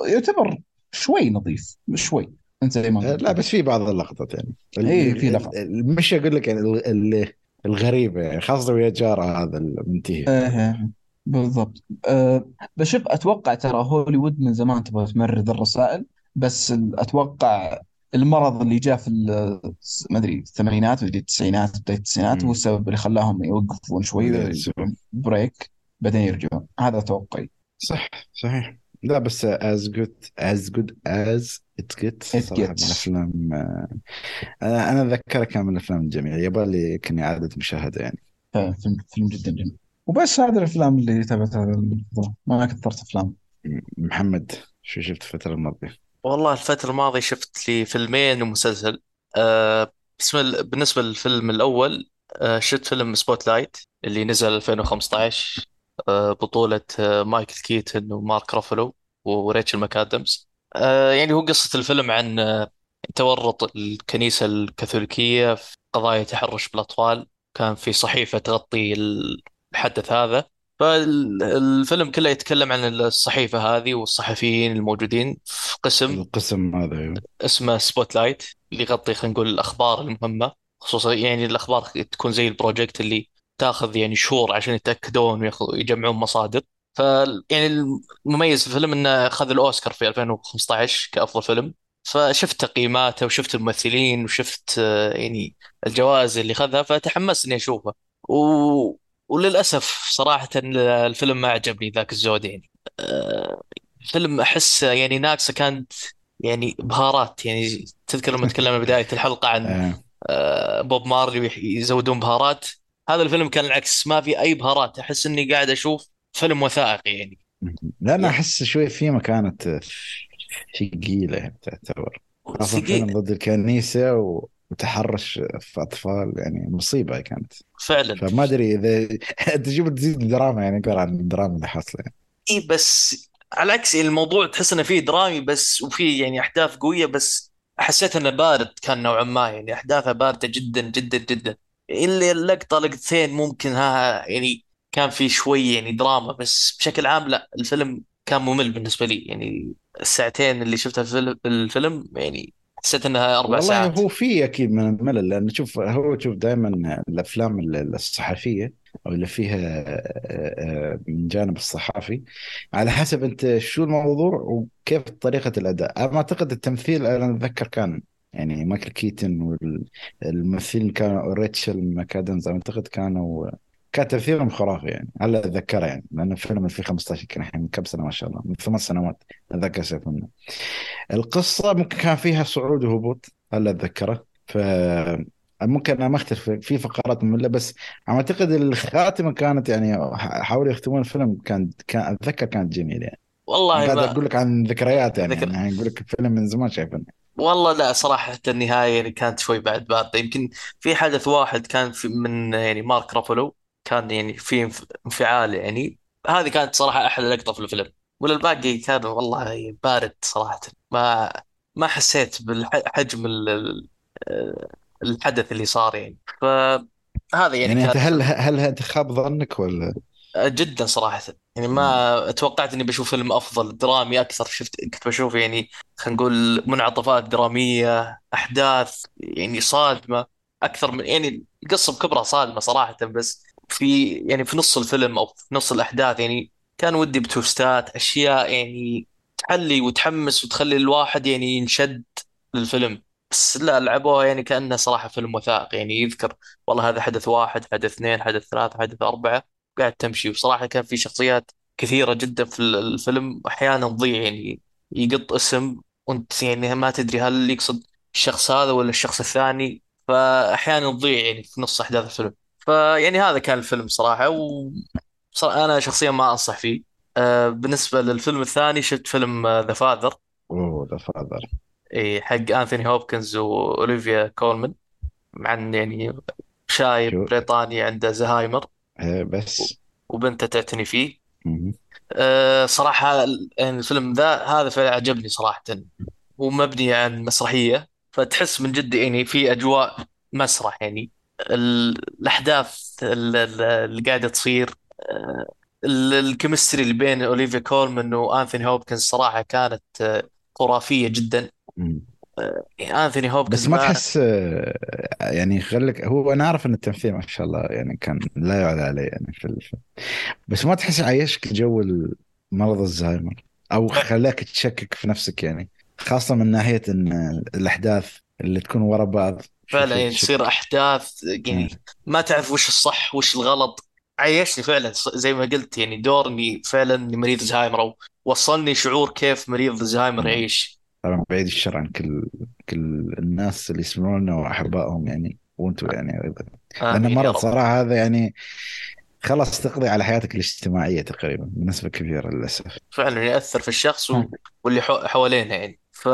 يعتبر شوي نظيف. شوي. انت زي ما لا بس في بعض اللقطات يعني. اي في ال- مش أقول لك يعني ال- ال- الغريبه يعني خاصة ويا جارة هذا المنتهي إيه بالضبط. أه بشوف أتوقع ترى هوليوود من زمان تبغى تمرر الرسائل بس أتوقع المرض اللي جاء في ما أدري الثمانينات ولا التسعينات بداية التسعينات هو السبب اللي خلاهم يوقفون شوي بريك بعدين يرجعون. هذا توقعي. صح صحيح. لا بس as good as good as it gets it صراحة من gets. الأفلام آه، أنا أنا أتذكرها كان من الأفلام الجميلة يبغى كان إعادة مشاهدة يعني. فعلا فيلم فيلم جدا جميل. وبس هذه الأفلام اللي تابعتها. ما كثرت أفلام. محمد شو شفت الفترة الماضية؟ والله الفترة الماضية شفت لي فيلمين ومسلسل. أه بسم ال- بالنسبة للفيلم الأول أه شفت فيلم Spotlight اللي نزل 2015 أه بطولة أه مايكل كيتن ومارك رافلو وريتشل ماكادامز. آه يعني هو قصة الفيلم عن آه، تورط الكنيسة الكاثوليكية في قضايا تحرش بالأطفال. كان في صحيفة تغطي الحدث هذا. فالفيلم كله يتكلم عن الصحيفة هذه والصحفيين الموجودين في قسم القسم هذا أيوه. اسمه Spotlight اللي يغطي خلينا نقول الأخبار المهمة. خصوصا يعني الأخبار تكون زي ال project اللي تاخذ يعني شهور عشان يتأكدون ويجمعون مصادر. ف يعني المميز في الفيلم إنه أخذ الأوسكار في 2015 كأفضل فيلم. فشفت تقييماته وشفت الممثلين وشفت آه، يعني الجوائز اللي خذها فتحمست إني اشوفه و... وللأسف صراحة الفيلم ما عجبني ذاك الزود يعني. آه، فيلم أحس يعني ناقصه كانت يعني بهارات. يعني تذكر لما تكلمنا بداية الحلقة عن. آه، بوب مارلي يزودون بهارات. هذا الفيلم كان العكس ما في أي بهارات أحس إني قاعد أشوف فيلم وثائقي يعني. لا أنا أحس شوي في مكانة ثقيلة تعتبر. ثقيل. فيلم ضد الكنيسة و- وتحرش في أطفال يعني مصيبة كانت. فعلا. فما أدري إذا أنت شو بتزيد الدراما يعني اقرا عن الدراما اللي حاصلة. يعني. إي بس على العكس يعني الموضوع تحس إنه فيه درامي بس وفيه يعني أحداث قوية بس حسيت إنه بارد كان نوعا ما يعني أحداثه باردة جدا جدا جدا. اللي اللقطة لقطتين ممكن ها يعني كان في شوي يعني دراما بس بشكل عام لا الفيلم كان ممل بالنسبة لي. يعني الساعتين اللي شفتها في الفيلم يعني حسيت إنها أربع والله ساعات. هو في أكيد من الملل لأن شوف هو شوف دائما الأفلام الصحفية أو اللي فيها آه، آه، من جانب الصحافي على حسب أنت شو الموضوع وكيف طريقة الأداء. أنا أعتقد التمثيل أنا أتذكر كان يعني مايكل كيتن والممثلين كانوا ريتشل ماكادمز أعتقد كانوا كان تمثيلهم خرافي يعني هلا أتذكره يعني لأنه فيلم 2015 كان الحين من كم سنة؟ ما شاء الله من ثمان سنوات أتذكر شيء منه. القصة ممكن كان فيها صعود وهبوط هلا أتذكره. ف ممكن أنا ما أختلف في فقرات مملة بس عم أعتقد الخاتمة كانت يعني حاولوا يختمون الفيلم كان كان أتذكر كانت جميلة يعني. والله قاعد أقول لك عن ذكريات يعني, ذكر يعني أقول لك فيلم من زمان شايفه والله لا صراحة حتى النهاية يعني كانت شوي بعد باردة. يمكن في حدث واحد كان في من يعني مارك رافولو كان يعني في انف- انفعال يعني. هذه كانت صراحة أحلى لقطة في الفيلم. ولا الباقي كان والله بارد صراحة. ما ما حسيت بالحجم الحدث اللي صار يعني. فهذا يعني يعني كان انت هل هل هل خاب ظنك ولا؟ جدا صراحة. يعني. ما توقعت إني بشوف فيلم أفضل درامي أكثر شفت كنت بشوف يعني خلينا نقول منعطفات درامية أحداث يعني صادمة أكثر من يعني القصة بكبرها صادمة صراحة بس في يعني في نص الفيلم أو في نص الأحداث يعني كان ودي بتوستات أشياء يعني تحلي وتحمس وتخلي الواحد يعني ينشد للفيلم بس لا لعبوها يعني كأنه صراحة فيلم وثائقي يعني يذكر والله هذا حدث واحد حدث اثنين حدث ثلاثة حدث أربعة قاعد تمشي. وصراحة كان في شخصيات كثيرة جدا في الفيلم. أحيانا تضيع يعني يقط اسم وأنت يعني ما تدري هل يقصد الشخص هذا ولا الشخص الثاني. فأحيانا تضيع يعني في نص أحداث الفيلم. فيعني هذا كان الفيلم صراحة. وصراحة أنا شخصيا ما أنصح فيه. أه بالنسبة للفيلم الثاني شفت فيلم The Father أوه The Father حق أنثوني هوبكنز وأوليفيا كولمان. عن يعني شايب بريطاني عنده زهايمر. آه، بس. وبنته تعتني فيه. مم. أه صراحة يعني الفيلم ذا هذا فعلا عجبني صراحة. هو مبني عن مسرحية. فتحس من جد يعني في أجواء مسرح يعني. ال- الأحداث ال- ال- اللي قاعدة تصير. ال- ال chemistry اللي بين أوليفيا كولمان وأنثوني هوبكنز صراحة كانت آه، خرافية جدا. مم. أنثوني بس هوبكنز ما ما تحس آه، يعني خليك هو أنا أعرف إن التمثيل ما شاء الله يعني كان لا يعلى عليه يعني في الفيلم بس ما تحس عايشك جو مرض الزهايمر أو خلاك تشكك في نفسك يعني خاصة من ناحية إن الأحداث اللي تكون ورا بعض فعلا يعني تصير آه. يعني ما تعرف وش الصح وش الغلط عيشني فعلا زي ما قلت يعني دور اني فعلا مريض زهايمر أو وصلني شعور كيف مريض زهايمر. يعيش طبعا بعيد الشر عن كل كل الناس اللي يسمعونا وأحبائهم يعني وأنتم يعني أيضا. لأن امين يا مرض رب. صراحة هذا يعني خلاص تقضي على حياتك الاجتماعية تقريبا بنسبة كبيرة للأسف. فعلا يأثر في الشخص و... واللي حو... حوالينه يعني. ف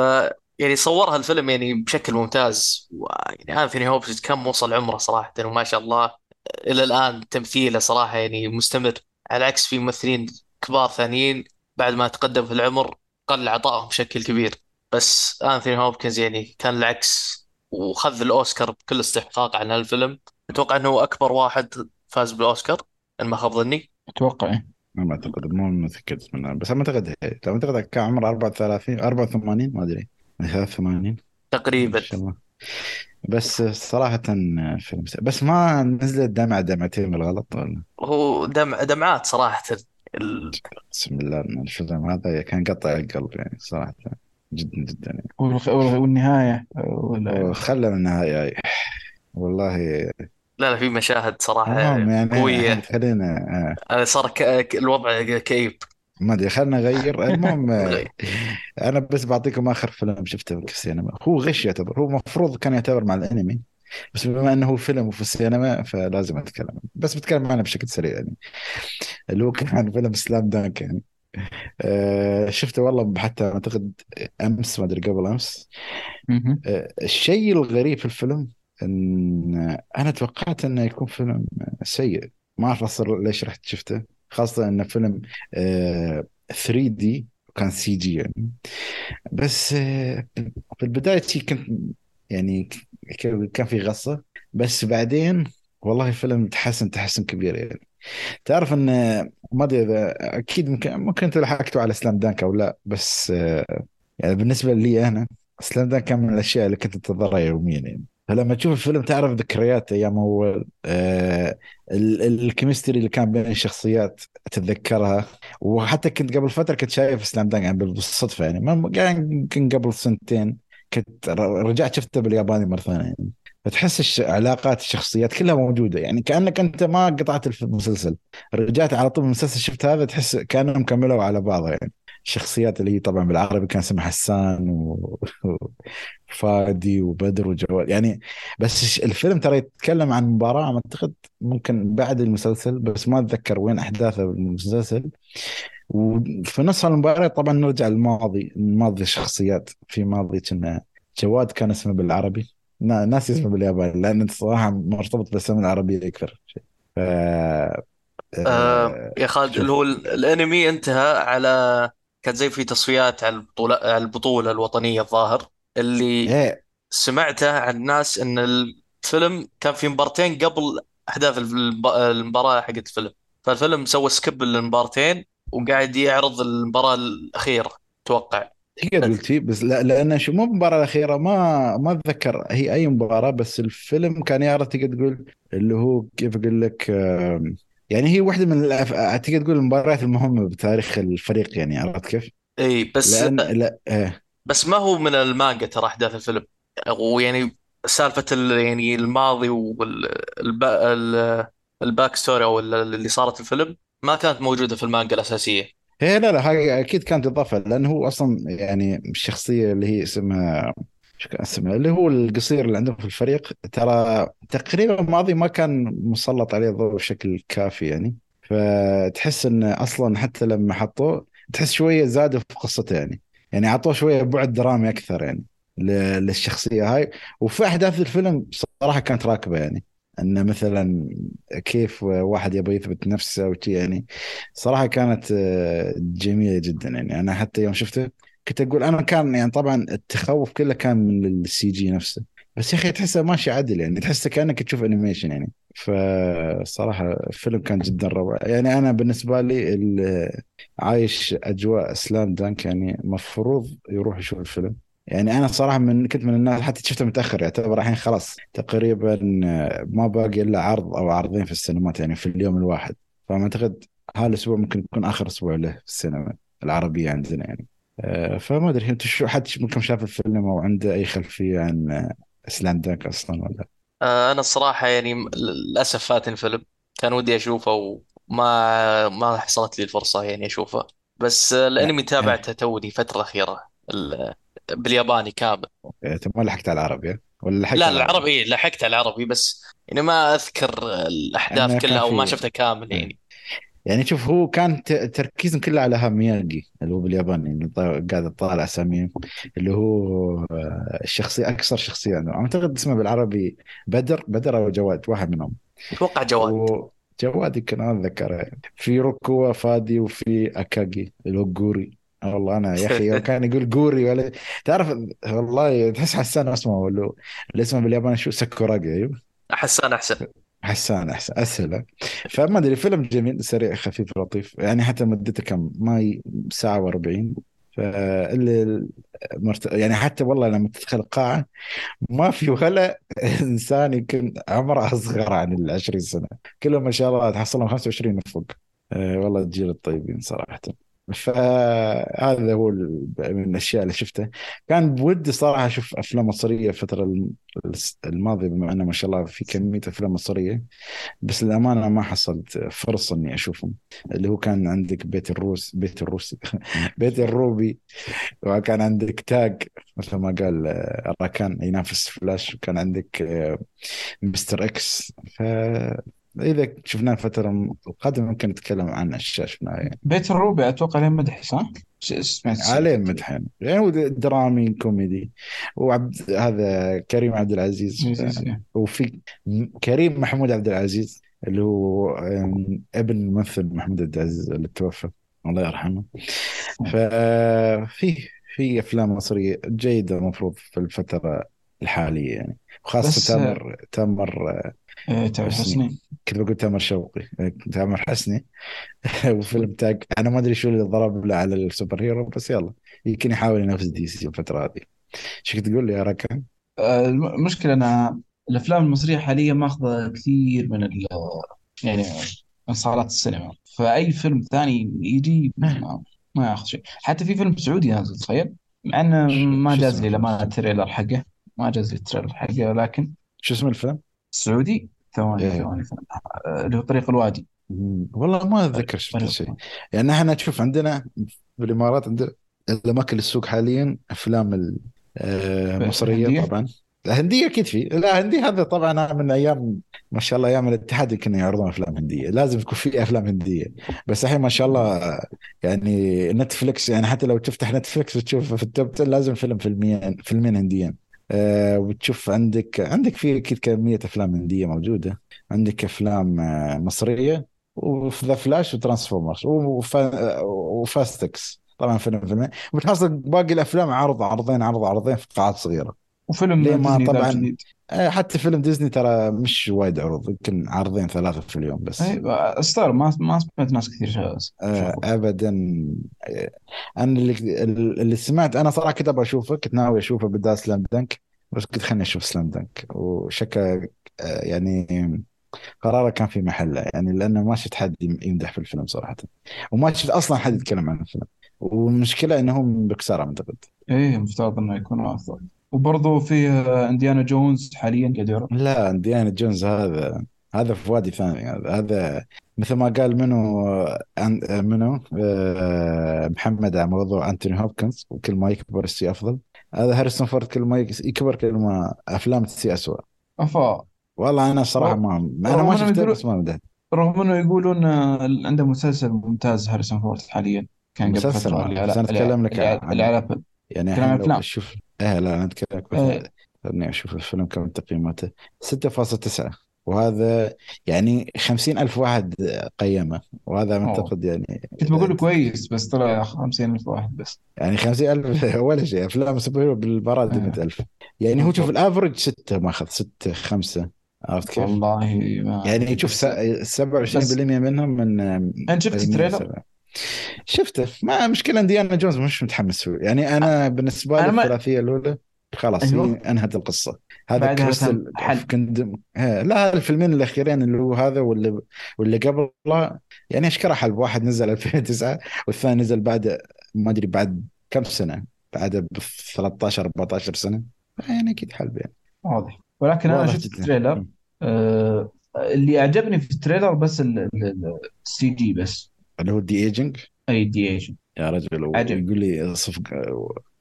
يعني صورها الفيلم يعني بشكل ممتاز و... يعني انثوني هوبز كم وصل عمره صراحة وما شاء الله. إلى الآن تمثيله صراحة يعني مستمر على عكس في ممثلين كبار ثانيين بعد ما تقدم في العمر قل عطائهم بشكل كبير. بس أنثوني هوبكنز يعني كان العكس وخذ الأوسكار بكل استحقاق عن هالفيلم. أتوقع أنه هو أكبر واحد فاز بالأوسكار إن ما خاب ظني. أتوقع إيه. أنا ما أعتقد مو متاكد منها بس أنا أعتقد لو أعتقد كان عمره 34 84 ما أدري. 83 تقريبا. ما شاء الله. بس صراحة فيلم بس ما نزلت دمعة دمعتين بالغلط ولا؟ هو دمع دمعات صراحة. ال... بسم الله الفيلم هذا كان قطع القلب يعني صراحة. جدا جدا يعني. والخ- والنهاية. ولا وخلى من النهاية. والله لا لا في مشاهد صراحة المهم يعني قوية. خلينا آه، صار ك... الوضع كئيب. ما أدري خلينا نغير. المهم آه،. أنا بس بعطيكم آخر فيلم شفته في السينما. هو غش يعتبر. هو المفروض كان يعتبر مع الأنمي. بس بما إنه هو فيلم وفي السينما فلازم أتكلم. بس بتكلم عنه بشكل سريع يعني. اللي هو كان فيلم سلام دانك يعني. آه شفته والله حتى أعتقد أمس ما أدري قبل أمس. آه الشيء الغريب في الفيلم إن أنا توقعت إنه يكون فيلم سيء. ما أعرف أصلا ليش رحت شفته خاصة انه فيلم آه 3D كان CG يعني. بس آه في البداية شي كنت يعني كان في غصة. بس بعدين والله الفيلم تحسن تحسن كبير يعني. تعرف إن ما أدري إذا أكيد ممكن ممكن أنتوا لحقتوا على سلام دانك أو لا بس آه، يعني بالنسبة لي أنا سلام دانك كان من الأشياء اللي كنت أنتظرها يوميا يعني. فلما تشوف الفيلم تعرف ذكريات أيام أول آه ال- ال- الكيمستري اللي كان بين الشخصيات تتذكرها. وحتى كنت قبل فترة كنت شايف سلام دانك يعني بالصدفة يعني. يعني يمكن قبل سنتين كنت رجعت شفته بالياباني مرة ثانية يعني. فتحس علاقات الشخصيات كلها موجودة. يعني كأنك أنت ما قطعت المسلسل رجعت على طول المسلسل شفت هذا تحس كأنهم كملوا على بعض. يعني الشخصيات اللي هي طبعا بالعربي كان اسمها حسان وفادي وبدر وجواد. يعني بس الفيلم ترى يتكلم عن مباراة أعتقد ممكن بعد المسلسل بس ما أتذكر وين احداثه بالمسلسل وفي نص المباراة طبعا نرجع للماضي ماضي الشخصيات. في ماضي كنا جواد كان اسمه بالعربي. ناس اسمه بالياباني لأن الصراحة مرتبط بالاسم العربية أكثر. شيء ف آه آه، يا خالد اللي هو ال- الأنمي انتهى على كان زي في تصفيات على البطولة على البطولة الوطنية الظاهر اللي إيه. سمعته عن الناس إن الفيلم كان في مبارتين قبل أحداث المباراة حقت الفيلم. فالفيلم سوى سكيب للمبارتين وقاعد يعرض المباراة الأخيرة أتوقع. تقدر قلت فيه بس لا لأن شو مو المباراه الأخيرة ما ما أتذكر هي أي مباراة بس الفيلم كان يعرض تقدر تقول اللي هو كيف أقول لك يعني هي واحدة من الأف- تقدر تقول المباريات المهمة بتاريخ الفريق يعني عرفت كيف؟ إي بس لأن لا إيه. بس ما هو من المانجا ترى أحداث الفيلم ويعني سالفة ال- يعني الماضي وال back story أو ال- اللي صارت في الفيلم ما كانت موجودة في المانجا الأساسية هي لا لا هاي أكيد كانت إضافة لأنه هو أصلا يعني الشخصية اللي هي اسمها شو كان اسمها؟ اللي هو القصير اللي عندهم في الفريق ترى تقريبا ماضي ما كان مسلط عليه الضوء بشكل كافي يعني. فتحس إن أصلا حتى لما حطوه تحس شوية زادوا في قصته يعني. يعني أعطوه شوية بعد درامي أكثر يعني للشخصية هاي. وفي أحداث الفيلم صراحة كانت راكبة يعني. أن مثلا كيف واحد يبغى يثبت نفسه وشي يعني صراحة كانت آه، جميلة جدا. يعني أنا حتى يوم شفته كنت أقول أنا كان يعني طبعا التخوف كله كان من ال CG نفسه. بس يا أخي تحسه ماشي عدل يعني تحسه كأنك تشوف animation يعني. فصراحة الفيلم كان جدا روعة. يعني أنا بالنسبة لي ال- عايش أجواء Slam Dunk يعني مفروض يروح يشوف الفيلم. يعني أنا صراحة من كنت من الناس حتى شفته متأخر يعتبر الحين خلاص تقريبا آه، ما باقي إلا عرض أو عرضين في السينمات يعني في اليوم الواحد. فما أعتقد هالاسبوع ممكن يكون آخر أسبوع له في السينما العربية عندنا يعني. آه، فما أدري أنت شو حد ممكن شاف الفيلم أو عنده أي خلفية عن آه، سلام دانك أصلا ولا؟ آه، أنا الصراحة يعني للأسف فاتني الفيلم. كان ودي أشوفه وما ما حصلت لي الفرصة يعني أشوفه. بس آه، لا الانمي إيه، تابعته توني فترة أخيرة. بالياباني كامل انت ما لحقت على العربي؟ ولا لحقت لا على العربي؟ العربي لحقت على العربي بس يعني ما أذكر الأحداث كلها أو ما شفتها كامل إيه. يعني يعني شوف هو كان ت- تركيزهم كله على هامياجي اللي هو باليابان يعني ط- قاعد اطالع اساميهم اللي هو آه، الشخصيه أكثر شخصية عنده. أعتقد اسمه بالعربي بدر بدر أو جواد واحد منهم. أتوقع جواد. وجواد يمكن أنا أتذكره. في روكوا فادي وفي أكاجي اللي هو جوري. والله أنا يا أخي كان يقول جوري ولا تعرف والله تحس حسان أسمه ولا اللي اسمه بالياباني شو ساكوراجي أيوه. حسان أحسن. حسان أحسن أسهل. فما أدري فيلم جميل سريع خفيف لطيف يعني حتى مدته كم؟ ما ساعة و40 فاللي مرت... يعني حتى والله لما تدخل القاعة ما في ولا إنسان يمكن عمره أصغر عن ال 20 سنة. كلهم ما شاء الله تحصلهم 25 وفوق. أه والله الجيل الطيبين صراحة. فهذا هو من الأشياء اللي شفتها كان بودي صراحة أشوف أفلام مصرية الفترة الم- الماضية بما انه ما شاء الله في كمية أفلام مصرية. بس للأمانة ما حصلت فرصه إني أشوفهم. اللي هو كان عندك بيت الروس بيت الروس بيت الروبي وكان عندك تاج مثل ما قال آه، راكان ينافس فلاش. وكان عندك آه، مستر إكس. ف إذا شفناه الفترة القادمة ممكن نتكلم عن اشياء شفناها يعني. بيت الروبي أتوقع عليه مدح صح؟ سمعت عليه. مدحين يعني هو درامي كوميدي وعبد هذا كريم عبد العزيز عزيز،. وفي كريم محمود عبد العزيز اللي هو ابن الممثل محمود عبد العزيز اللي توفى الله يرحمه ففي في أفلام مصرية جيدة المفروض في الفترة الحالية يعني وخاصه تامر تامر إيه، تامر حسني. كنت بقول تامر شوقي. آه، تامر حسني. وفيلم تاج أنا ما أدري شو اللي ضرب له على ال superhero بس يلا. يمكن يحاول ينافس DC الفترة هذه. شو كنت تقول لي يا راكان؟ آه، الم- المشكلة أنا الأفلام المصرية حاليا ماخذة كثير من ال يعني من صالات السينما. فأي فيلم ثاني يجي ما, ما ياخذ شيء. حتى في فيلم سعودي نازل تخيل. مع إنه ما جاز لي لما؟ ال trailer حقه. ما جاز لي ال trailer حقه لكن شو اسم الفيلم؟ السعودي ثواني إيه. ثواني ثواني. آه، اللي هو طريق الوادي. والله ما أتذكر شفت شيء. يعني إحنا تشوف عندنا في الإمارات عندنا الأماكن السوق حاليا أفلام ال- آه،؟ طبعا. الهنديه أكيد في. لا هندي هذا طبعا من أيام ما شاء الله أيام الاتحاد كانوا يعرضون أفلام هندية. لازم يكون في أفلام هندية. بس الحين ما شاء الله يعني نتفلكس يعني حتى لو تفتح نتفلكس وتشوف في ال top 10 لازم فيلم فيلمين فيلمين هنديين. آه وتشوف عندك عندك في أكيد كمية أفلام هندية موجودة. عندك أفلام آه، مصرية وفي The Flash و Transformers وفا و Fast X. طبعا فيلم فيلمين وبتحصل باقي الأفلام عرض عرضين عرض عرضين في قاعات صغيرة. وفيلم ما ديزني ذا طبعاً؟ الجديد آه، حتى فيلم ديزني ترى مش وايد عروض يمكن عرضين ثلاثة في اليوم بس. أي، استغرب ما ما سمعت ناس كثير شا- آه،. ابدا. آه، أنا اللي اللي سمعت أنا صراحة كنت أبغى أشوفه كنت ناوي أشوفه بدال سلام دنك بس قلت خليني أشوف سلام دنك وشكا يعني قراره كان في محله يعني لأنه ما شفت حد يم- يمدح في الفيلم صراحة. وما شفت أصلا حد يتكلم عن الفيلم. والمشكلة انهم بكساره أعتقد. إيه مفترض إنه يكون افضل وبرضه في آه، إنديانا جونز حاليا قاعد يعرض لا إنديانا جونز هذا هذا في وادي ثاني. هذا هذا مثل ما قال منو منو؟ آه، محمد على موضوع أنتوني هوبكنز وكل ما يكبر السن أفضل. هذا هاريسون فورد كل ما يك- يكبر كل ما أفلامه تصير اسوء أفا. والله أنا صراحة ما أنا ما شفته بس ما مدحت رغم إنه يقولون آه، عنده مسلسل ممتاز هاريسون فورد حاليا. كان قبل مسلسل فترة. أنا أتكلم لك عن-. يعني لو أفلام. أشوف إيه لا أنا أتكلم إيه. خليني أشوف الفيلم كم تقييماته 6.9 وهذا يعني 50 ألف واحد قيمه وهذا. أعتقد يعني كنت بقول كويس بس طلع 50 ألف واحد بس يعني 50 ألف ولا شيء أفلام super hero بالبراد آه. 100 ألف يعني هو شوف ال average ستة ماخذ ستة خمسة عرفت كيف؟ والله ما يعني شوف بس- 27% منهم من أنت شفت ال trailer؟ شفته. ما مشكلة انديانا جونز مش متحمس له يعني أنا بالنسبة لي الثلاثية الأولى خلاص أيوه. هي أنهت القصة. هذا كريستال. كندم لا الفيلمين الأخيرين اللي هو هذا واللي واللي قبله يعني اشكره حلب؟ واحد نزل 2009 والثاني نزل بعد ما أدري بعد كم سنة؟ بعد ب 13 14 سنة. يعني أكيد حلب يعني. واضح. ولكن أنا واضح شفت. التريلر آه اللي أعجبني في التريلر بس السي جي بس. اللي هو دي ايجنج أي دي ايجن يا رجل عجب. يقول لي صفق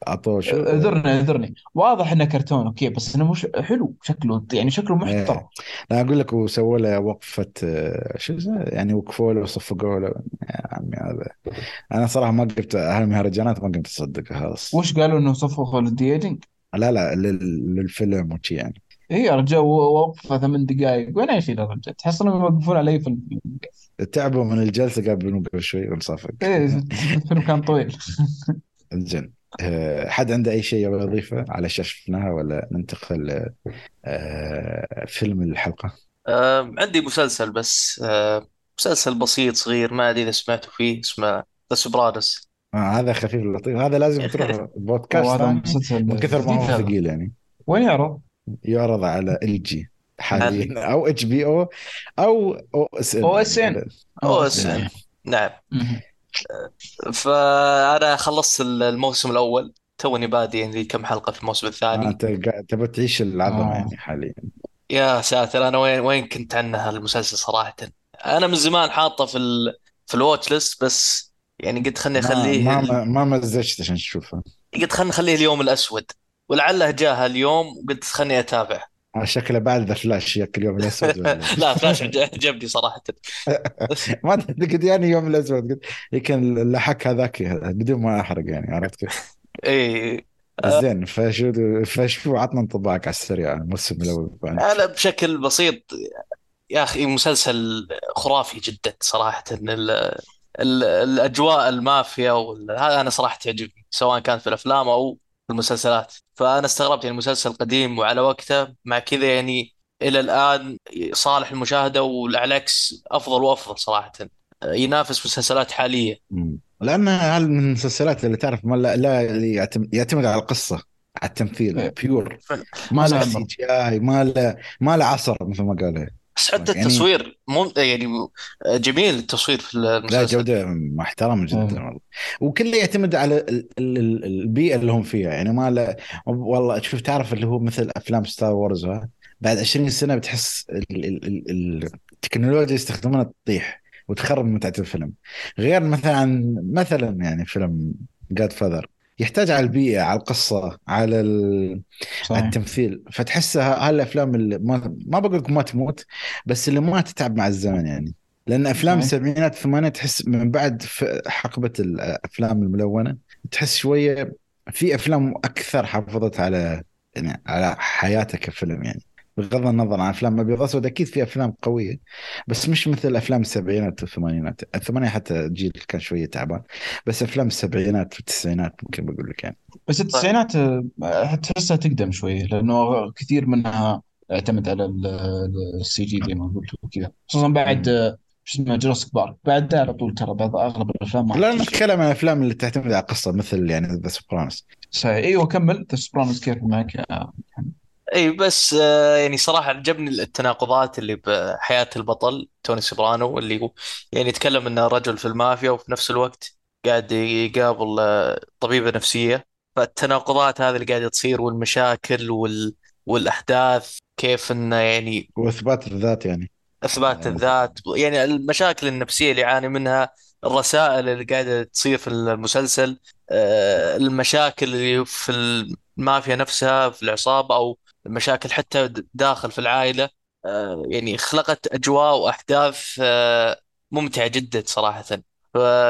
أعطوه شو؟ اعذرني اعذرني. واضح إنه كرتون أوكي بس إنه مش حلو. شكله يعني شكله محترم. لا أقول لك وسووا له وقفة آه، شو اسمه يعني وقفوا له وصفقوا له. يا عمي هذا. أنا صراحة ما قمت هالمهرجانات ما قمت اصدقها خلاص. وش قالوا إنه صفقوا لل de-aging؟ لا لا لل- للفيلم وشي يعني. اي يا رجال وقفة ثمان دقائق وين إيش يا رجال؟ تحس إنهم يوقفون علي في الفيلم تعبوا من الجلسة قال قبل شوي ونصفق إيه الفيلم كان طويل. زين. آه، حد عنده أي شيء يبغى يضيفه على اشياء شفناها ولا ننتقل آه، فيلم الحلقة؟ عندي مسلسل بس مسلسل بسيط صغير ما أدري إذا سمعتوا فيه اسمه ذا سوبرانوس آه هذا خفيف لطيف. هذا لازم تروح بودكاست. من كثر ما هو. ثقيل يعني. وين يعرض؟ يعرض على OSN. حاليا أو إتش بي أو أو OSN. OSN. أو إس نعم. نعم. مهم. فأنا خلصت الموسم الأول. توني بادي يعني كم حلقة في الموسم الثاني. أنت قاعد تبغى تعيش العظمة آه. يعني حاليا. يا ساتر أنا وين وين كنت عن هالمسلسل صراحة؟ أنا من زمان حاطه في ال... في ال watch list بس يعني قلت خلني أخليه ما ما, ما مزجت عشان تشوفها قلت خلني أخليه اليوم الأسود. ولعله جاء اليوم وقلت خلني اتابع آه، شكله بعد ذا فلاش جاك اليوم الأسود لا فلاش عج- عجبني صراحة. ما قلت يعني يوم الأسود قلت يمكن اللحك هذاك بدون ما أحرق يعني عرفت كيف؟ اي زين فشو فشو عطنا انطباعك على السريع الموسم الأول. أنا بشكل بسيط يا أخي مسلسل خرافي جدا صراحة. ال... ال... الأجواء المافيا وال... هذا أنا صراحة تعجبني سواء كانت في الأفلام أو المسلسلات. فأنا استغربت يعني مسلسل قديم وعلى وقته مع كذا يعني إلى الآن صالح المشاهدة وعلى العكس أفضل وأفضل صراحة. ينافس مسلسلات حالية. مم. لأن هل من المسلسلات اللي تعرف ما لا, لا يعتم- يعتمد على القصة على التمثيل. pure ما له CGI ما له ما له عصر مثل ما قال. بس حتى يعني- التصوير مم... يعني جميل التصوير في لا المسلسل. جودة محترمه جدا مم. والله. وكله يعتمد على ال- ال- ال- البيئة اللي هم فيها. يعني ما له والله شوف تعرف اللي هو مثل أفلام ستار وورز ها؟ بعد 20 سنة بتحس ال- ال- ال- ال- التكنولوجيا اللي يستخدمونها تطيح وتخرب متعة الفيلم. غير مثلا مثلا يعني فيلم God Father يحتاج على البيئة على القصة على ال... على التمثيل. فتحسها هالأفلام اللي ما ما بقول لك ما تموت بس اللي ما تتعب مع الزمن يعني. لأن أفلام. السبعينات الثمانينات تحس من بعد حقبة الأفلام الملونة تحس شوية في أفلام أكثر حافظت على يعني على حياتها كفيلم يعني. بغض النظر عن أفلام ابيض اسود أكيد في أفلام قوية بس مش مثل أفلام السبعينات والثمانينات. الثمانينات حتى جيل كان شوية تعبان بس أفلام السبعينات والتسعينات ممكن بقول لك يعني. بس التسعينات آه، تحسها تقدم شوية لأنه كثير منها اعتمد على السي جي زي ما قلت وكذا. خصوصا بعد. آه، شو اسمه جوراسيك بارك بعد ده على طول ترى بعض أغلب الأفلام ما لا. نتكلم عن الأفلام اللي تعتمد على قصة مثل يعني ذا سوبرانوس صحيح. إيوه كمل. ذا سوبرانوس كيف معك يا إي بس آه، يعني صراحة عجبني التناقضات اللي بحياة البطل توني سوبرانو اللي يعني يتكلم إنه رجل في المافيا وفي نفس الوقت قاعد يقابل آه، طبيبة نفسية. فالتناقضات هذه اللي قاعدة تصير والمشاكل وال... والأحداث كيف إنه يعني وإثبات الذات يعني. إثبات يعني الذات يعني المشاكل النفسية اللي يعاني منها الرسائل اللي قاعدة تصير في المسلسل آه، المشاكل اللي في المافيا نفسها في العصابة أو المشاكل حتى داخل في العائلة آه، يعني خلقت أجواء وأحداث آه، ممتعة جدا صراحة.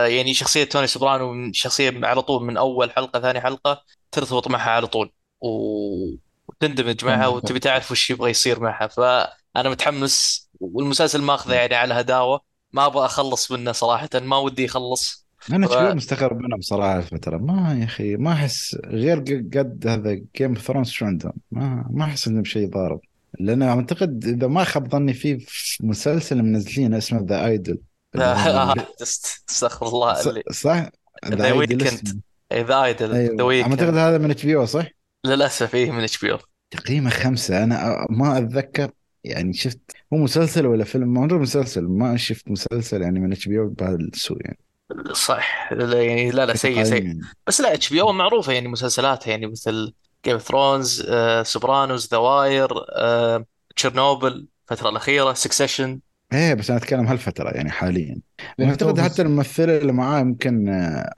يعني شخصية توني سوبرانو شخصية على طول من أول حلقة ثاني حلقة ترتبط معها على طول. وتندمج معها. وتبي تعرف وش يبغى يصير معها. فانا متحمس والمسلسل ماخذه يعني على هداوة. ما أبغى أخلص منه صراحة. ما ودي يخلص. أنا ف- شوي مستغرب منهم بصراحة الفترة ما يا أخي ما أحس غير بعد هذا Game of Thrones شو عندهم؟ ما ما أحس انهم شيء ضارب. لأن أعتقد إذا ما خاب ظني في مسلسل منزلين اسمه The Idol است- استغفر الله اللي صح؟ The Idol Weeknd. The Idol ذا أعتقد هذا من HBO صح؟ للأسف إيه من اتش بي أو تقييمه خمسة. أنا ما أتذكر يعني شفت هو مسلسل ولا فيلم؟ ما أدري مسلسل. ما شفت مسلسل يعني من HBO بهذا السوء يعني. صح. لا يعني لا لا سيء تقييم سيء. يعني. بس لا HBO معروفة يعني مسلسلاتها يعني مثل Game of Thrones سوبرانوز The Wire تشيرنوبل الفترة الأخيرة Succession إيه بس أنا أتكلم هالفترة يعني حاليا. واعتقد بس- حتى الممثلة اللي معاه يمكن آه،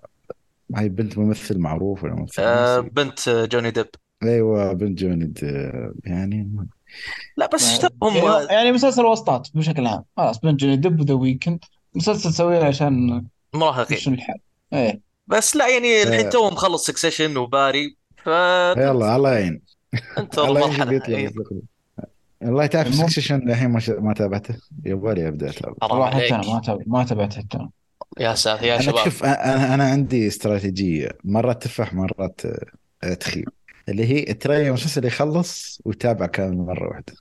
هاي بنت ممثل معروف ولا ممثل ناسي. بنت آه، جوني ديب أيوه بنت جوني د- يعني لا بس يعني هم يعني مسلسل وسطات بشكل عام. خلاص بنجلي دب ذا ويكند مسلسل سويه عشان مراهقين. يمشون الحال. إيه. بس لا يعني الحين آه. تو مخلص سكسيشن وباري ف يلا الله يعين. انتظر الله يعين مرحله بيطلع إيه. والله تعرف سكسيشن الحين ما ش- ما تابعته؟ يبغالي أبدأ أتابع. والله حتى أنا ما تابع ما تابعت حتى يا ساتر يا شباب. شوف أنا أنا عندي استراتيجية. مرات تفح مرات تخيب. اللي هي ترى المسلسل يخلص وتابع كامل مرة واحدة.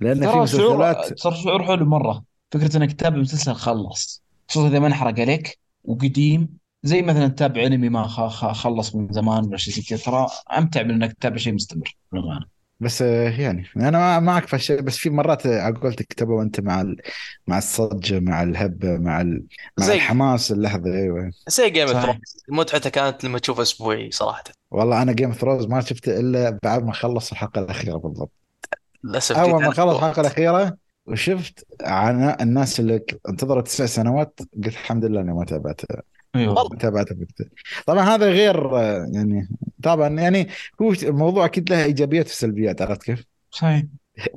لأن في مسلسلات ترى شعور حلو مرة. فكرة انك تتابع مسلسل خلص. خصوصا إذا ما انحرق عليك. وقديم زي مثلا تتابع أنمي ما خ- خ- خلص من زمان ولا شيء زي كذا ترى أمتع من إنك تتابع شيء مستمر. بالأمانة. بس آه، يعني أنا معك في الشيء بس في مرات آه، على قولتك تبغى أنت مع ال... مع الصجه مع الهبه مع ال... مع زي الحماس اللحظة أيوه. زي Game of Thrones متعته كانت لما تشوفه أسبوعي صراحة. والله أنا Game of Thrones ما شفته إلا بعد ما خلص الحلقة الأخيرة بالضبط. للأسف أول ما خلص الحلقة الأخيرة وشفت عن الناس اللي انتظرت تسع سنوات قلت الحمد لله إني ما تابعته أيوه. والله ما تابعته. طبعا هذا غير يعني طبعا يعني هو الموضوع أكيد له إيجابيات وسلبيات عرفت كيف؟ صحيح.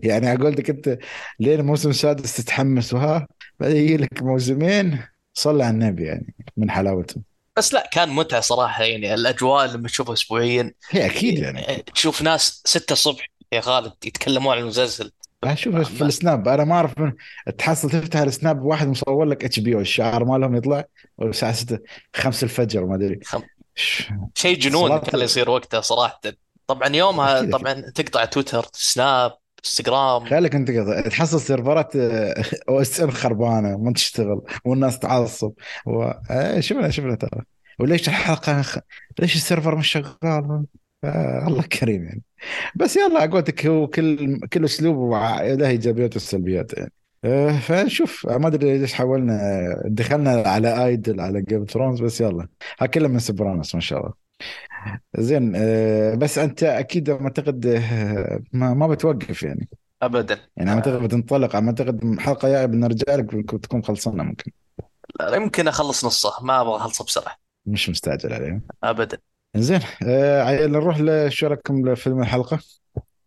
يعني على قولتك أنت لين الموسم السادس تتحمس وها بعدين يجي لك موسمين صلى على النبي يعني من حلاوته. بس لا كان متعة صراحة يعني الأجواء لما تشوفها اسبوعيا هي أكيد يعني. تشوف ناس 6 الصبح يا خالد يتكلمون عن المسلسل. أشوف في ما- السناب. أنا ما أعرف من تحصل تفتح السناب واحد مصور لك HBO الشعار مالهم يطلع الساعة 6 5 الفجر ما أدري. خم- شيء جنون كان يصير وقتها صراحة. طبعا يومها طبعا تقطع تويتر سناب إنستغرام. خليك أنت. تحصل سيرفرات OSN خربانة ما تشتغل والناس تعصب. و... آه، شفنا شفنا ترى. وليش الحلقة. ليش ال server مش شغال؟ آه الله كريم يعني. بس يلا قولتك هو كل كل أسلوب له ايجابيات وسلبيات يعني. آه، فنشوف. ما أدري ليش حولنا دخلنا على Idol على Game Thrones بس يلا. ها كله من Sopranos ما شاء الله. زين آه، بس أنت أكيد أعتقد آه، ما ما بتوقف يعني. ابدا. يعني أعتقد بتنطلق أعتقد الحلقة الجايه بنرجع لك بنكون- تكون خلصنا ممكن. لا، يمكن أخلص نصه ما أبغى اخلصه بسرعة. مش مستعجل عليه ابدا. زين آه نروح لشو رايكم لفيلم الحلقة.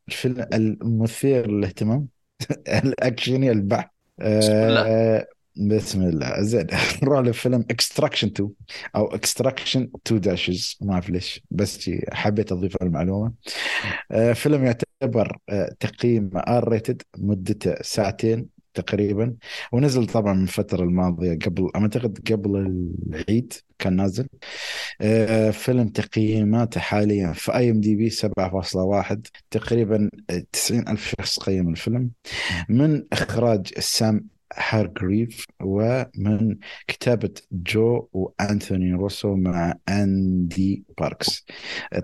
الفيلم المثير للاهتمام الاكشني البحت. بسم الله. آه بسم الله. زين نروح لفيلم Extraction 2 أو Extraction 2 dashes ما أعرف ليش بس حبيت أضيف المعلومة. آه فيلم يعتبر آه تقييم R rated مدته ساعتين. تقريبا. ونزل طبعا من الفترة الماضية قبل أعتقد قبل العيد كان نازل آه، فيلم تقييماته حاليا في IMDb 7.1 تقريبا 90 ألف شخص قيم الفيلم. من إخراج سام هارجريف ومن كتابة جو وأنثوني روسو مع أندي باركس.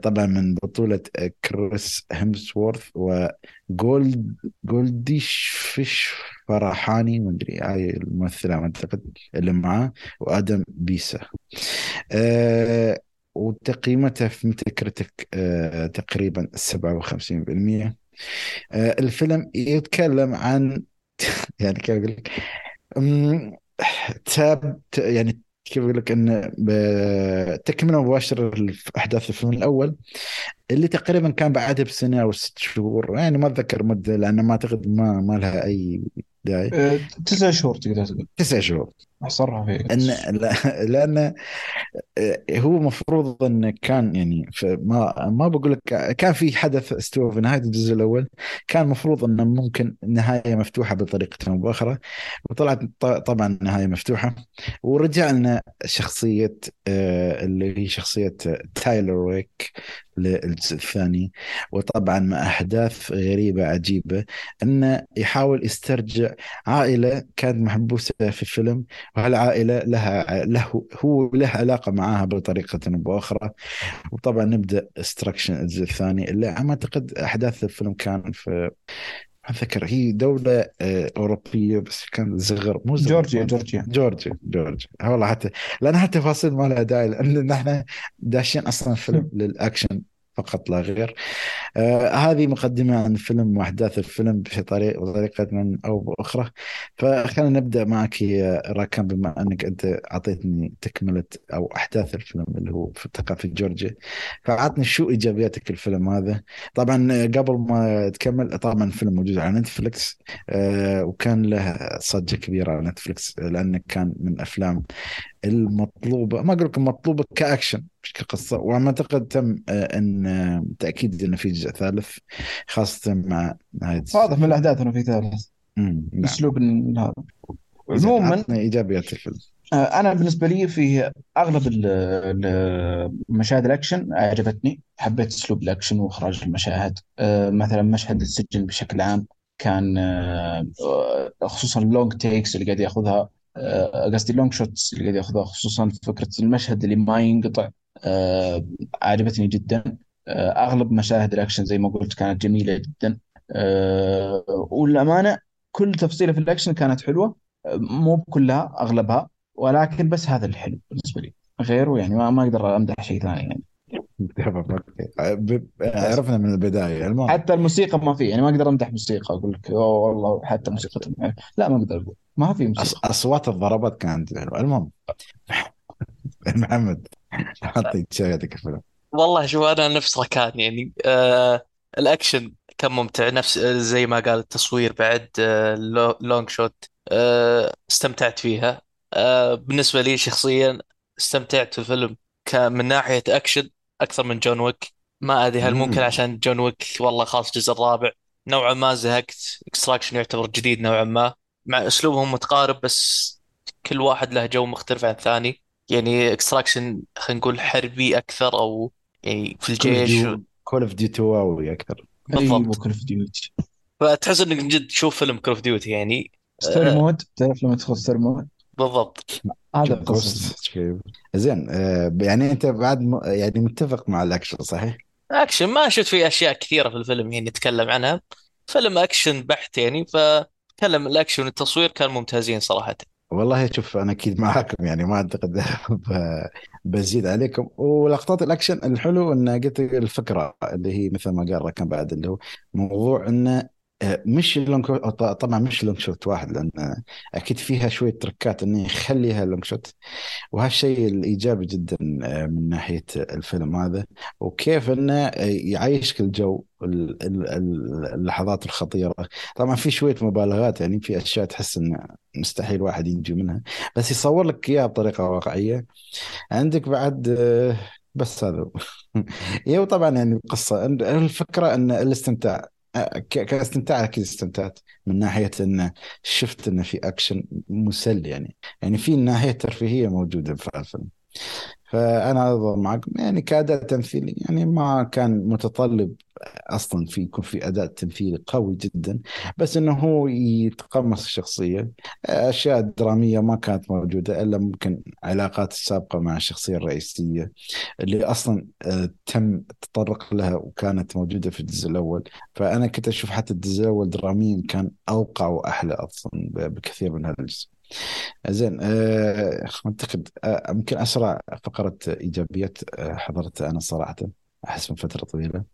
طبعا من بطولة كريس هيمسورث وجولد جولشيفته فرحاني مدري هاي الممثلة أعتقد اللي معاه وآدم بيسا. آه وتقييمته في Metacritic آه تقريبا 57% آه الفيلم يتكلم عن يعني كيف أقول لك؟ تاب يعني كيف أقول لك؟ إن تكملة مباشرة لأحداث الفيلم الأول اللي تقريبا كان بعدها بسنة أو ست شهور يعني ما أتذكر مدة لأن ما أعتقد ما ما لها أي داعي. أه، تسع شهور تقدر تقول. تسع شهور. أحصرها في أن لا- لأن هو مفروض انه كان يعني ما ما بقول لك كان في حدث استوى في نهاية الجزء الأول. كان مفروض إنه ممكن نهاية مفتوحة بطريقة أو باخرى وطلعت طبعا نهاية مفتوحة. ورجع لنا شخصية آه، اللي هي شخصية تايلر ويك للجزء الثاني. وطبعا مع أحداث غريبة عجيبة إنه يحاول يسترجع عائلة كانت محبوسة في الفيلم وهالعائله لها له هو له علاقة معاها بطريقة أو بأخرى. وطبعا نبدأ استراكشن الجزء الثاني اللي على ما أعتقد أحداث الفيلم كان في ما أتذكر هي دولة آه، أوروبية بس كان زغر مو زغر جورجيا جورجيا. جورجيا جورجيا. والله حتى لأن هالتفاصيل ما لها داعي لأن نحن داشين أصلا فيلم للأكشن. فقط لا غير. آه هذه مقدمة عن الفيلم وأحداث الفيلم بطريقة من أو بأخرى. فخلينا نبدأ معك يا راكان بما أنك أنت أعطيتني تكملة أو أحداث الفيلم اللي هو في في جورجيا فعطني شو إيجابياتك الفيلم هذا. طبعا قبل ما تكمل طبعا الفيلم موجود على نتفلكس آه وكان له صجة كبيرة على نتفلكس لأنه كان من أفلام المطلوبة ما أقول لك المطلوبة كأكشن مش كقصه وما أعتقد تم آه، إن آه، تاكيد إنه في جزء ثالث خاصة مع نهاية واضح من الأحداث إنه في ثالث. نعم. أسلوب هذا. عموما إيجابيات الفيلم. آه، أنا بالنسبة لي في أغلب مشاهد الأكشن عجبتني حبيت أسلوب الأكشن وإخراج المشاهد. مثلا مشهد السجن بشكل عام كان خصوصا ال long takes اللي قاعد يأخذها. قصدي ال long shots اللي قاعد ياخذها خصوصا فكرة المشهد اللي ما ينقطع آه، عجبتني جدا. آه، أغلب مشاهد الأكشن زي ما قلت كانت جميلة جدا. آه، والأمانة كل تفصيلة في الأكشن كانت حلوة. مو بكلها أغلبها ولكن بس هذا الحلو بالنسبة لي. غيره يعني ما أقدر أمدح شيء ثاني يعني. عرفنا من البداية. المهم. حتى الموسيقى ما في يعني ما أقدر أمدح موسيقى أقول لك أوه والله حتى موسيقى لا ما أقدر أقول ما في موسيقى. أصوات الضربات كانت حلوة. المهم. محمد اعطي شهادتك الفيلم. والله شوف أنا نفس ركان يعني آه الأكشن كان ممتع نفس زي ما قال التصوير بعد آه لو- long shot آه استمتعت فيها. آه بالنسبة لي شخصيا استمتعت في الفيلم كان من ناحية أكشن. أكثر من John Wick ما أدري هل ممكن مم. عشان John Wick والله خلاص الجزء الرابع. نوعا ما زهقت. Extraction يعتبر جديد نوعا ما. مع أسلوبهم متقارب بس كل واحد له جو مختلف عن الثاني. يعني Extraction خلينا نقول حربي أكثر أو يعني في الجيش Call of Duty واوي أكثر. بالضبط. Call of Duty فتحس إنك من جد تشوف فيلم Call of Duty يعني. story آه. mode تعرف لما تدخل story mode بالضبط. هذا شيء. زين آه، يعني انت بعد م... يعني متفق مع الأكشن صحيح؟ أكشن ما شفت فيه أشياء كثيرة في الفيلم يعني نتكلم عنها. فيلم أكشن بحت يعني فتكلم الأكشن والتصوير كان ممتازين صراحة. والله شوف أنا أكيد معاكم يعني ما أعتقد ب- بزيد عليكم. ولقطات الأكشن الحلو إن قلت الفكرة اللي هي مثل ما قال ركان بعد اللي هو موضوع إنه مش long طبعا مش long shot واحد لأن أكيد فيها شوية تركات انه يخليها long shot وهالشيء الإيجابي جدا آه، من ناحية الفيلم هذا. وكيف إنه آه، يعيشك الجو ال- ال- ال- اللحظات الخطيرة. طبعا في شوية مبالغات يعني في أشياء تحس إنه مستحيل واحد ينجو منها. بس يصور لك إياها بطريقة واقعية. عندك بعد آه، بس هذا هو. هي وطبعا يعني القصة الفكرة إن الاستمتاع. آه، كاستمتاع أكيد استمتعت من ناحية انه شفت انه في أكشن مسلي يعني. يعني في ناحية ترفيهية موجودة في الفيلم. فأنا اضل معكم يعني كأداء تمثيلي يعني ما كان متطلب أصلا في يكون في أداء تمثيلي قوي جدا بس إنه هو يتقمص الشخصيه أشياء درامية ما كانت موجودة إلا ممكن علاقات السابقة مع الشخصية الرئيسية اللي أصلا آه، تم التطرق لها وكانت موجودة في الجزء الأول. فأنا كنت أشوف حتى الجزء الأول دراميا كان أوقع وأحلى أصلا بكثير من هذا الجزء. زين آه، أعتقد آه، يمكن أسرع فقرة إيجابيات آه، حضرتها أنا صراحة أحس من فترة طويلة.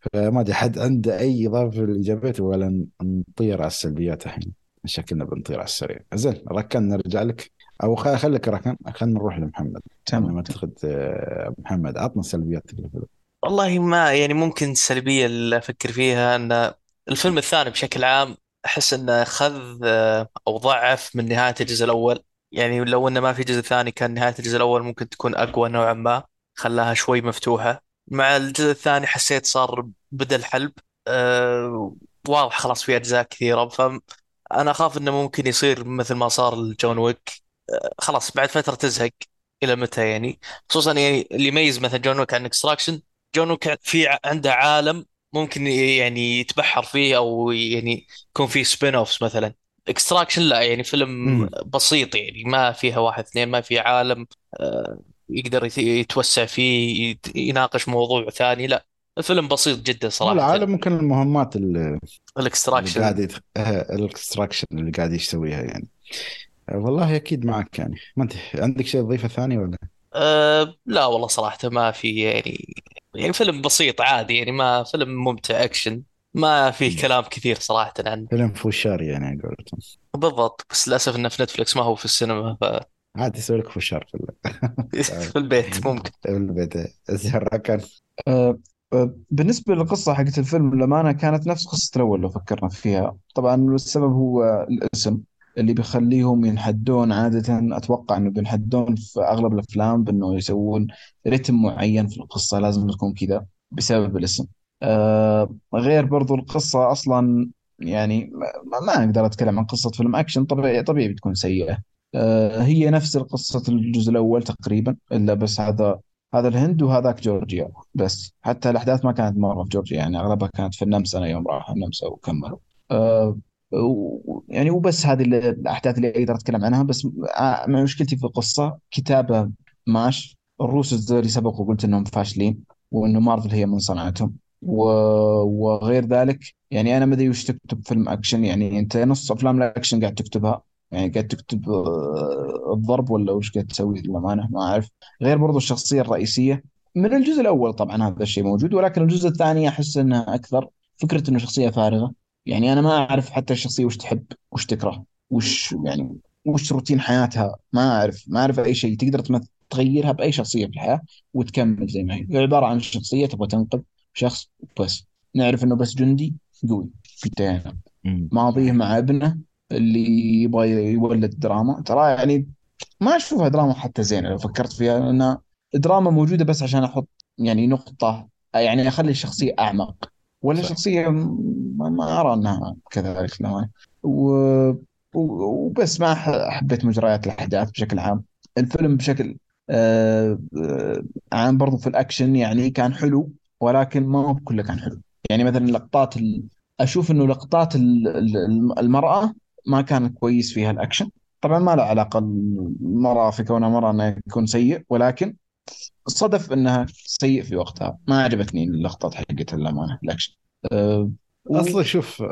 فما أدري حد عنده أي إضافة للإيجابيات ولا نطير على السلبيات الحين؟ شكلنا بنطير على السريع. زين ركان نرجع لك. أو خليك ركان خلينا نروح لمحمد. تمام. أعتقد آه، محمد عطنا سلبياتك للفيلم والله ما يعني ممكن السلبيه اللي أفكر فيها إن الفيلم الثاني بشكل عام أحس إنه خذ آه، أو ضعف من نهاية الجزء الأول. يعني لو إنه ما في جزء ثاني كان نهاية الجزء الأول ممكن تكون أقوى نوعا ما خلاها شوي مفتوحة. مع الجزء الثاني حسيت صار بدأ الحلب أه واضح خلاص في أجزاء كثيرة. فانا أخاف إنه ممكن يصير مثل ما صار لجون ويك. أه خلاص بعد فترة تزهق إلى متى يعني؟ خصوصا يعني اللي يميز مثلا جون ويك عن Extraction جون ويك في عنده عالم ممكن يعني يتبحر فيه أو يعني يكون فيه spin-offs مثلا. Extraction لا يعني فيلم امم بسيط يعني ما فيها واحد اثنين ما في عالم آه، يقدر يت- يتوسع فيه يناقش موضوع ثاني لا. الفيلم بسيط جدا صراحة. العالم ممكن المهمات اللي اللي ال Extraction قاعد. آه، ال Extraction اللي قاعد يسويها يعني. والله أكيد معك يعني. ما أنت عندك شيء تضيفه ثاني ولا؟ أه لا والله صراحة ما في يعني يعني فيلم بسيط عادي يعني ما فيلم ممتع أكشن. ما في مم. كلام كثير صراحة عنه فيلم فوشار يعني على قولتهم. بالضبط. بس للأسف إنه في نتفلكس ما هو في السينما ف عادي يسوي لك فوشار في في البيت ممكن. في البيت. زين ركن آه، آه، بالنسبة للقصة حقت الفيلم للأمانة كانت نفس قصة الأول لو فكرنا فيها. طبعا السبب هو الاسم. اللي بيخليهم ينحدون عادة. أتوقع إنه بينحدون في أغلب الأفلام بإنه يسوون رتم معين في القصة لازم تكون كذا بسبب الاسم. آه غير برضو القصة أصلا يعني ما, ما أقدر أتكلم عن قصة فيلم أكشن طبيعي طبيعي بتكون سيئة. آه هي نفس قصة الجزء الأول تقريبا إلا بس هذا هذا الهند وهذاك جورجيا. بس حتى الأحداث ما كانت مرة في جورجيا يعني أغلبها كانت في النمسا أنا يوم راح النمسا وكملوا. آه يعني وبس هذه ال- الأحداث اللي أقدر أتكلم عنها. بس آه، مشكلتي في القصة كتابة ماش الروس اللي سبق وقلت إنهم فاشلين وإنه مارفل هي من صنعتهم. و... وغير ذلك يعني أنا ما أدري وش تكتب فيلم أكشن يعني أنت نص أفلام الأكشن قاعد تكتبها؟ يعني قاعد تكتب آه، الضرب ولا وش قاعد تسوي؟ للأمانة ما أعرف. غير برضو الشخصية الرئيسية. من الجزء الأول طبعا هذا الشيء موجود ولكن الجزء الثاني أحس أنها أكثر فكرة أنه شخصية فارغة. يعني أنا ما أعرف حتى الشخصية وش تحب وش تكره وش يعني وش روتين حياتها ما أعرف ما أعرف أي شيء. تقدر تغيرها بأي شخصية في الحياة وتكمل زي ما هي. هي عبارة عن شخصية تبغى تنقذ شخص بس. نعرف إنه بس جندي قوي انتهينا مم. ماضيه مع ابنه اللي يبغى يولد دراما. ترى يعني ما أشوفها دراما حتى زينة. لو فكرت فيها لانها دراما موجودة بس عشان أحط يعني نقطة يعني أخلي الشخصية أعمق. ولا صح. شخصيه ما, أرى أنها كذلك للأمانة. و... وبس ما حبيت مجريات الأحداث بشكل عام. الفيلم بشكل آه، آه، عام برضو في الأكشن يعني كان حلو ولكن ما هو كله كان حلو. يعني مثلا لقطات ال... أشوف إنه لقطات ال- ال- المرأة ما كان كويس فيها الأكشن. طبعا ما له علاقة المرأة في كونها مرأة انها يكون سيء ولكن صدف إنها سيء في وقتها. ما عجبتني اللقطات حقتها للأمانة. الاكشن أه و- أصلا شوف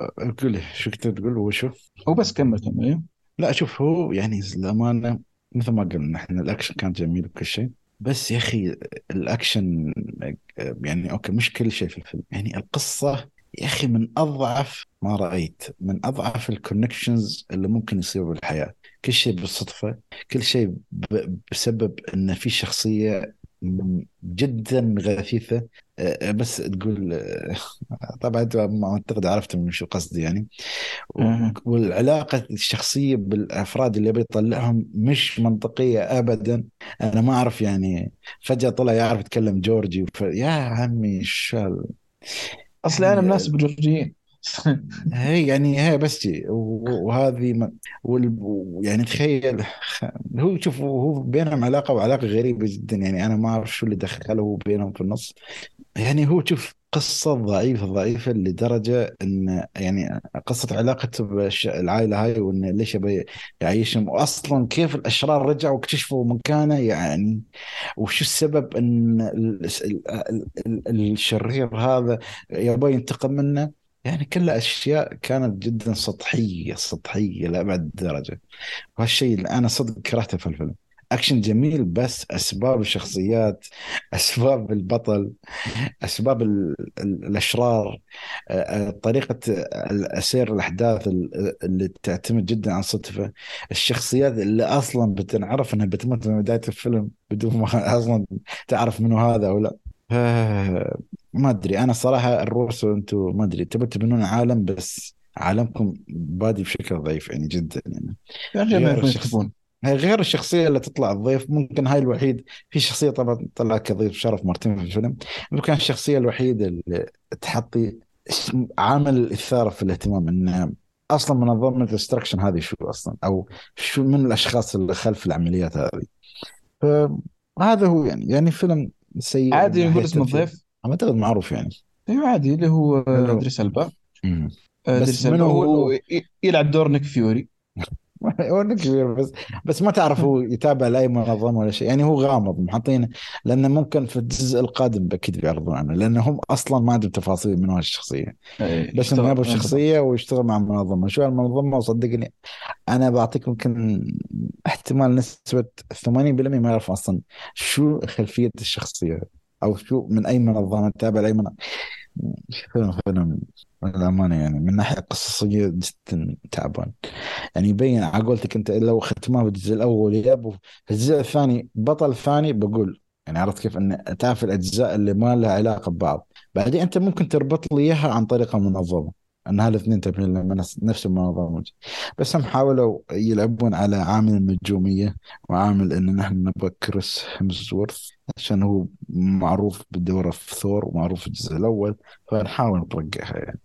قول لي شو كنت تقول وشو؟ وبس كمل كمل. أيوه. لا شوف هو يعني الأمانة مثل ما قلنا إحنا الأكشن كان جميل وكل شيء. بس يا أخي الأكشن يعني okay مش كل شيء في الفيلم. يعني القصة يا أخي من أضعف ما رأيت من أضعف ال connections اللي ممكن يصير بالحياة. كل شيء بالصدفة كل شيء بسبب أن في شخصية جدا غثيثة أه، بس تقول طبعا أنت ما أعتقد عرفت من شو قصدي يعني. والعلاقة الشخصية بالأفراد اللي بيطلعهم مش منطقية أبدا أنا ما أعرف يعني فجأة طلع يعرف يتكلم جورجي. يا عمي شال أصلي أنا يعني مناسب الجورجيين هي يعني هي بس جي وهذه. يعني تخيل هو شوف هو بينهم علاقة وعلاقة غريبة جدا يعني أنا ما أعرف شو اللي دخله بينهم في النص يعني هو شوف قصة ضعيفة ضعيفة لدرجة إن يعني قصة علاقته بالعائلة هاي وإن ليش يعيشهم واصلا كيف الأشرار رجعوا واكتشفوا مكانه يعني وشو السبب إن ال- ال- ال- الشرير هذا يبغى ينتقم منه يعني كلها اشياء كانت جدا سطحية سطحية لأبعد درجة. وهالشيء اللي أنا صدق كرهته في الفيلم. أكشن جميل بس أسباب الشخصيات أسباب البطل أسباب ال- ال- الأشرار آه، آه، طريقة سير الأحداث ال- اللي تعتمد جدا عن صدفه. الشخصيات اللي أصلا بتنعرف إنها بتموت من بداية الفيلم بدون ما أصلا تعرف منو هذا أو لا. آه، ما أدري. أنا صراحة الروسو أنتم ما أدري. تبوا تبنون عالم بس عالمكم بادي بشكل ضعيف يعني جدا يعني. غير ما الشخص يكتبون هي غير الشخصية اللي تطلع الضيف. ممكن هاي الوحيد. في شخصية طبعا طلع كضيف شرف مرتين في الفيلم. ممكن الشخصية الوحيدة اللي تحطي عامل الإثارة في الاهتمام إن أصلا منظمة ال Extraction هذه شو أصلا؟ أو شو من الأشخاص اللي خلف العمليات هذه. فهذا هو يعني. يعني فيلم سيء عادي نقول اسم الضيف أعتقد معروف يعني. أيوه عادي اللي هو إدريس ألبا. مم. إدريس ألبا هو؟ يلعب دور نيك فيوري. إنه كبير بس بس ما تعرف هو يتابع لأي منظمة ولا شيء. يعني هو غامض محطين لأنه ممكن في الجزء القادم أكيد بيعرضون عنه لأنه هم أصلا ما عندهم تفاصيل من هالشخصيه إيه، بس إنه يبغى شخصية ويشتغل مع منظمة. شو المنظمه وصدقني أنا بعطيك يمكن احتمال نسبة 80% ما يعرف أصلا شو خلفية الشخصية أو شو من أي منظمة تابع لأي منظمة. فيلم فيلم للأمانة يعني من ناحية قصصية جدا تعبان. يعني يبين على قولتك أنت لو ختموها بالجزء الأول يابوا في الجزء الثاني بطل ثاني بقول يعني عرفت كيف؟ أن تعرف الأجزاء اللي ما لها علاقة ببعض. بعدين أنت ممكن تربط لي إياها عن طريق المنظمة ان هالاثنين تمثيل لما نفس المنظمة. بس هم حاولوا يلعبون على عامل النجومية وعامل إن نحن نبغى كريس هيمزورث عشان هو معروف بالدورة في ثور ومعروف في الجزء الأول فنحاول نرجعها يعني.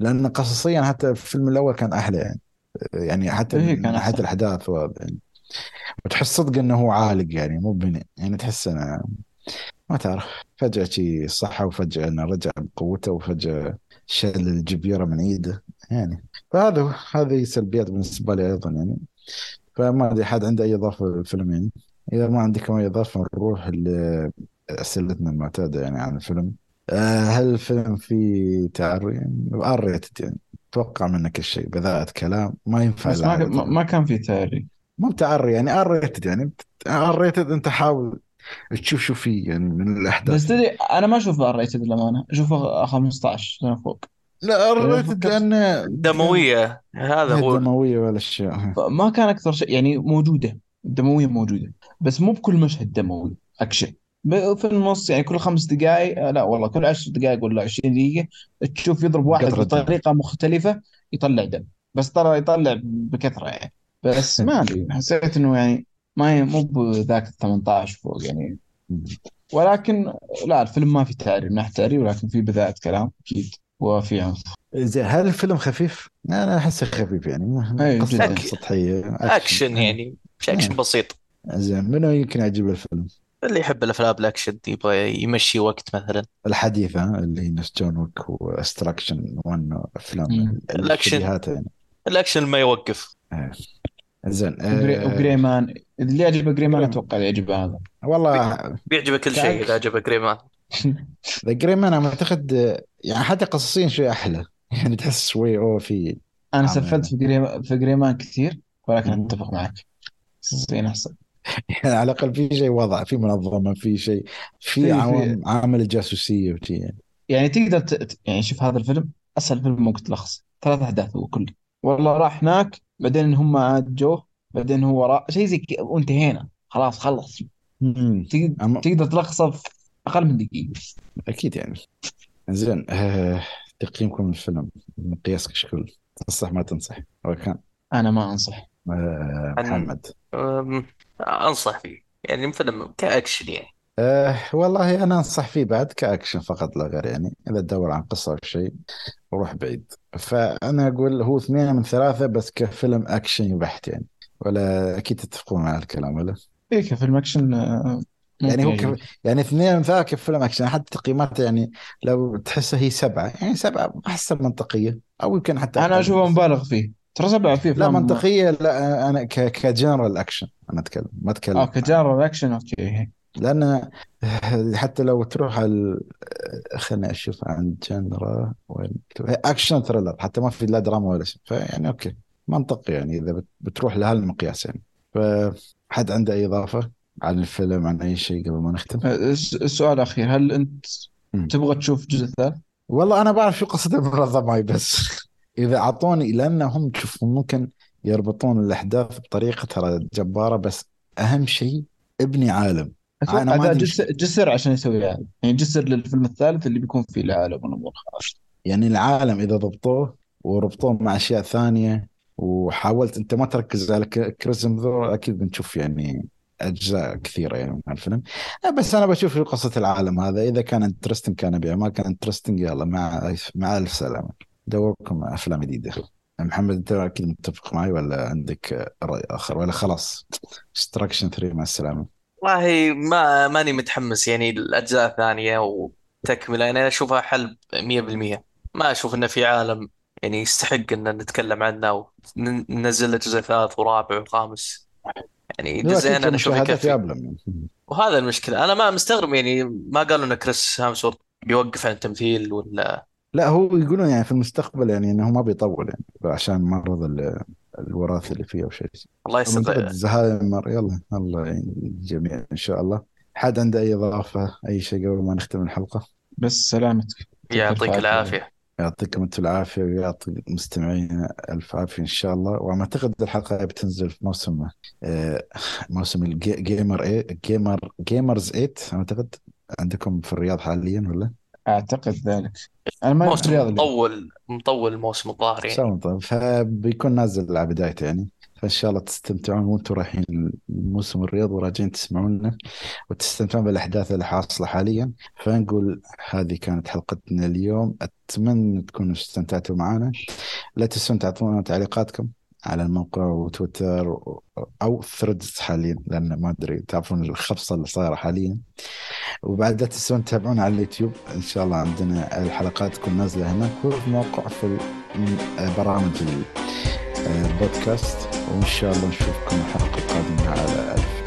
لأن قصصيا حتى الفيلم الأول كان أحلى يعني. يعني حتى إيه، من كان ناحيه أحسن. الأحداث وهذا يعني. وتحس صدق إنه هو عالق يعني مو بني يعني تحس إنه ما تعرف فجأة شي صحى وفجأة إنه رجع بقوته وفجأة شال الجبيرة من إيده يعني. فهذا هذه سلبيات بالنسبة لي أيضا يعني. فما ادري حد عنده أي إضافة للفيلم يعني. إذا ما عندكم اي إضافة نروح لاسئلتنا المعتادة يعني عن الفيلم. آه، هل الفيلم فيه تعري؟ يعني R-rated يعني. أتوقع منك الشيء بذاءة كلام. ما ينفع بس ما ما كان في تعري مو تعري يعني R-rated يعني. R-rated أنت حاول تشوف شو فيه يعني من بس الاحداث تدري أنا ما أشوف R-rated للأمانة. أشوفه 15 سنه فوق. لا ار ريتد لأنه دموية. هذا هو. دموية ولا اشياء ما كان أكثر شيء يعني موجودة. الدمويه موجودة. بس مو بكل مشهد دموي أكشن. في النص يعني كل خمس دقائق لا والله كل عشر دقائق ولا 20 دقيقة تشوف يضرب واحد. بطريقة مختلفة يطلع دم. بس ترى يطلع بكثرة يعني. بس ما أدري حسيت إنه يعني ما ي- مو بذاك ال 18 فوق يعني. ولكن لا الفيلم ما في تعري من ناحيه تعري ولكن في بذاءة كلام أكيد وفي عنف. زين هل الفيلم خفيف؟ أنا أحسه خفيف يعني. أي، قصة. سطحية أكشن يعني أكشن نعم. بسيط. زين منو يمكن يعجبه الفيلم؟ اللي يحب الأفلام الأكشن يبغى يمشي وقت مثلا. الحديثة اللي هي نفس جون ويك و Extraction 1 أفلام. الشبيهات يعني. الأكشن ما يوقف. زين وجري, آه وجري مان اللي يعجبه جري مان جري- أتوقع اللي يعجبه هذا. والله بيعجبك كل شيء. إذا عجبك جريمان. ذا جريمان أنا أعتقد يعني حتى قصصيا شوي أحلى. يعني تحس شوي أوه في أنا. سفلت في جري في جري مان كثير ولكن. أتفق معك. زين أحسن. يعني على الأقل في شيء وضع في منظمة في شيء في- في في- عوام عامل الجاسوسيه وشي يعني. يعني تقدر ت... ت- يعني شوف هذا الفيلم أسهل فيلم ممكن تلخص. ثلاث احداث هو كله. والله راح هناك بعدين هم عاد جوه بعدين هو راح شيء زي كذا وانتهينا. خلاص خلص. تقدر, أما- تقدر تلخصه في أقل من دقيقة. أكيد يعني. زين آه تقييمكم للفيلم مقياسك شكل تنصح ما تنصح؟ كان؟ أنا ما أنصح. آه محمد. أم، أنصح فيه. يعني فيلم كأكشن يعني. آه والله أنا أنصح فيه بعد كأكشن فقط لا غير يعني. إذا تدور عن قصة أو شيء روح بعيد. فأنا أقول هو اثنين من ثلاثة بس كفيلم أكشن بحت يعني. ولا أكيد تتفقون مع الكلام ولا؟ إيه كفيلم أكشن آه، يعني هو كف... يعني اثنين ثلاثة كفيلم أكشن حتى تقييماته يعني لو تحسها هي سبعة يعني سبعة أحسن منطقية أو يمكن حتى أنا أقل. اشوفه مبالغ فيه. ترى سبعة فيه لا منطقية لا أنا ك... ك genre action أنا أتكلم ما أتكلم. آه ك genre action okay. لأن حتى لو تروح على خليني أشوف عن genre وين؟ action thriller حتى ما في لا دراما ولا شيء فيعني okay. منطقي يعني إذا بت- بتروح لهالمقياس يعني فحد عنده أي إضافة عن الفيلم عن أي شيء قبل ما نختم؟ الس- السؤال الاخير هل أنت مم. تبغى تشوف الجزء الثالث؟ والله أنا بعرف شو قصة المنظمه بس إذا أعطوني لأن هم تشوف ممكن يربطون الأحداث بطريقة ترى جبارة بس أهم شيء ابني عالم. أتوقع أنا ما ذا أدري جسر, جسر عشان يسوي هذا يعني جسر للفيلم الثالث اللي بيكون فيه العالم والامور يعني العالم إذا ضبطوه وربطوه مع أشياء ثانية وحاولت أنت ما تركز على كريس هم أكيد بنشوف يعني أجزاء كثيرة يعني من الفيلم بس أنا بشوف شو قصة العالم هذا. إذا كان interesting كان بيها ما كان interesting يلا مع مع ألف سلامة. دوركم أفلام جديدة. محمد أنت أكيد متفق معي ولا عندك رأي آخر؟ ولا خلاص Extraction 3 مع السلامة. والله ما ماني متحمس يعني الأجزاء الثانية وتكملة. يعني أنا أشوفها حل 100% ما أشوف إنه في عالم يعني يستحق ان نتكلم عنه وننزل له جزء ثالث ورابع وخامس. يعني جزئين أنا أشوف يكفي. يابلم. وهذا المشكلة. أنا ما مستغرب يعني ما قالوا إن كريس هيمسورث بيوقف عن التمثيل ولا؟ لا هو يقولون يعني في المستقبل يعني إنه ما بيطول يعني عشان مرض ال- الوراثي اللي فيه أو شيء. الله يستر. ضد زهايمر يلا الله يعين الجميع إن شاء الله. حد عنده أي إضافة أي شيء قبل ما نختم الحلقة؟ بس سلامتك. يعطيك. العافية. يعطيكم أنتم العافية ويعطي مستمعينا ألف عافية إن شاء الله واعتقد الحلقة بتنزل في موسم آه، موسم ال gamer إيه gamer Gamers 8 أعتقد عندكم في الرياض حاليا ولا؟ أعتقد ذلك أنا ما في موسم الرياض. مطول مطول الموسم الظاهر يعني فبيكون نازل على بدايته يعني فان شاء الله تستمتعون وأنتم رايحين موسم الرياض وراجعين تسمعونا وتستمتعون بالأحداث اللي حاصلة حاليا. فنقول هذه كانت حلقتنا اليوم. أتمنى تكونوا استمتعتوا معنا. لا تنسون تعطونا تعليقاتكم على الموقع وتويتر أو ثريدز حاليا لأن ما أدري تعرفون الخبصة اللي صايرة حاليا. وبعد لا تنسون تتابعونا على اليوتيوب. إن شاء الله عندنا الحلقات تكون نازلة هناك وفي الموقع في برامج البودكاست وإن شاء الله نشوفكم الحلقة القادمه على ألف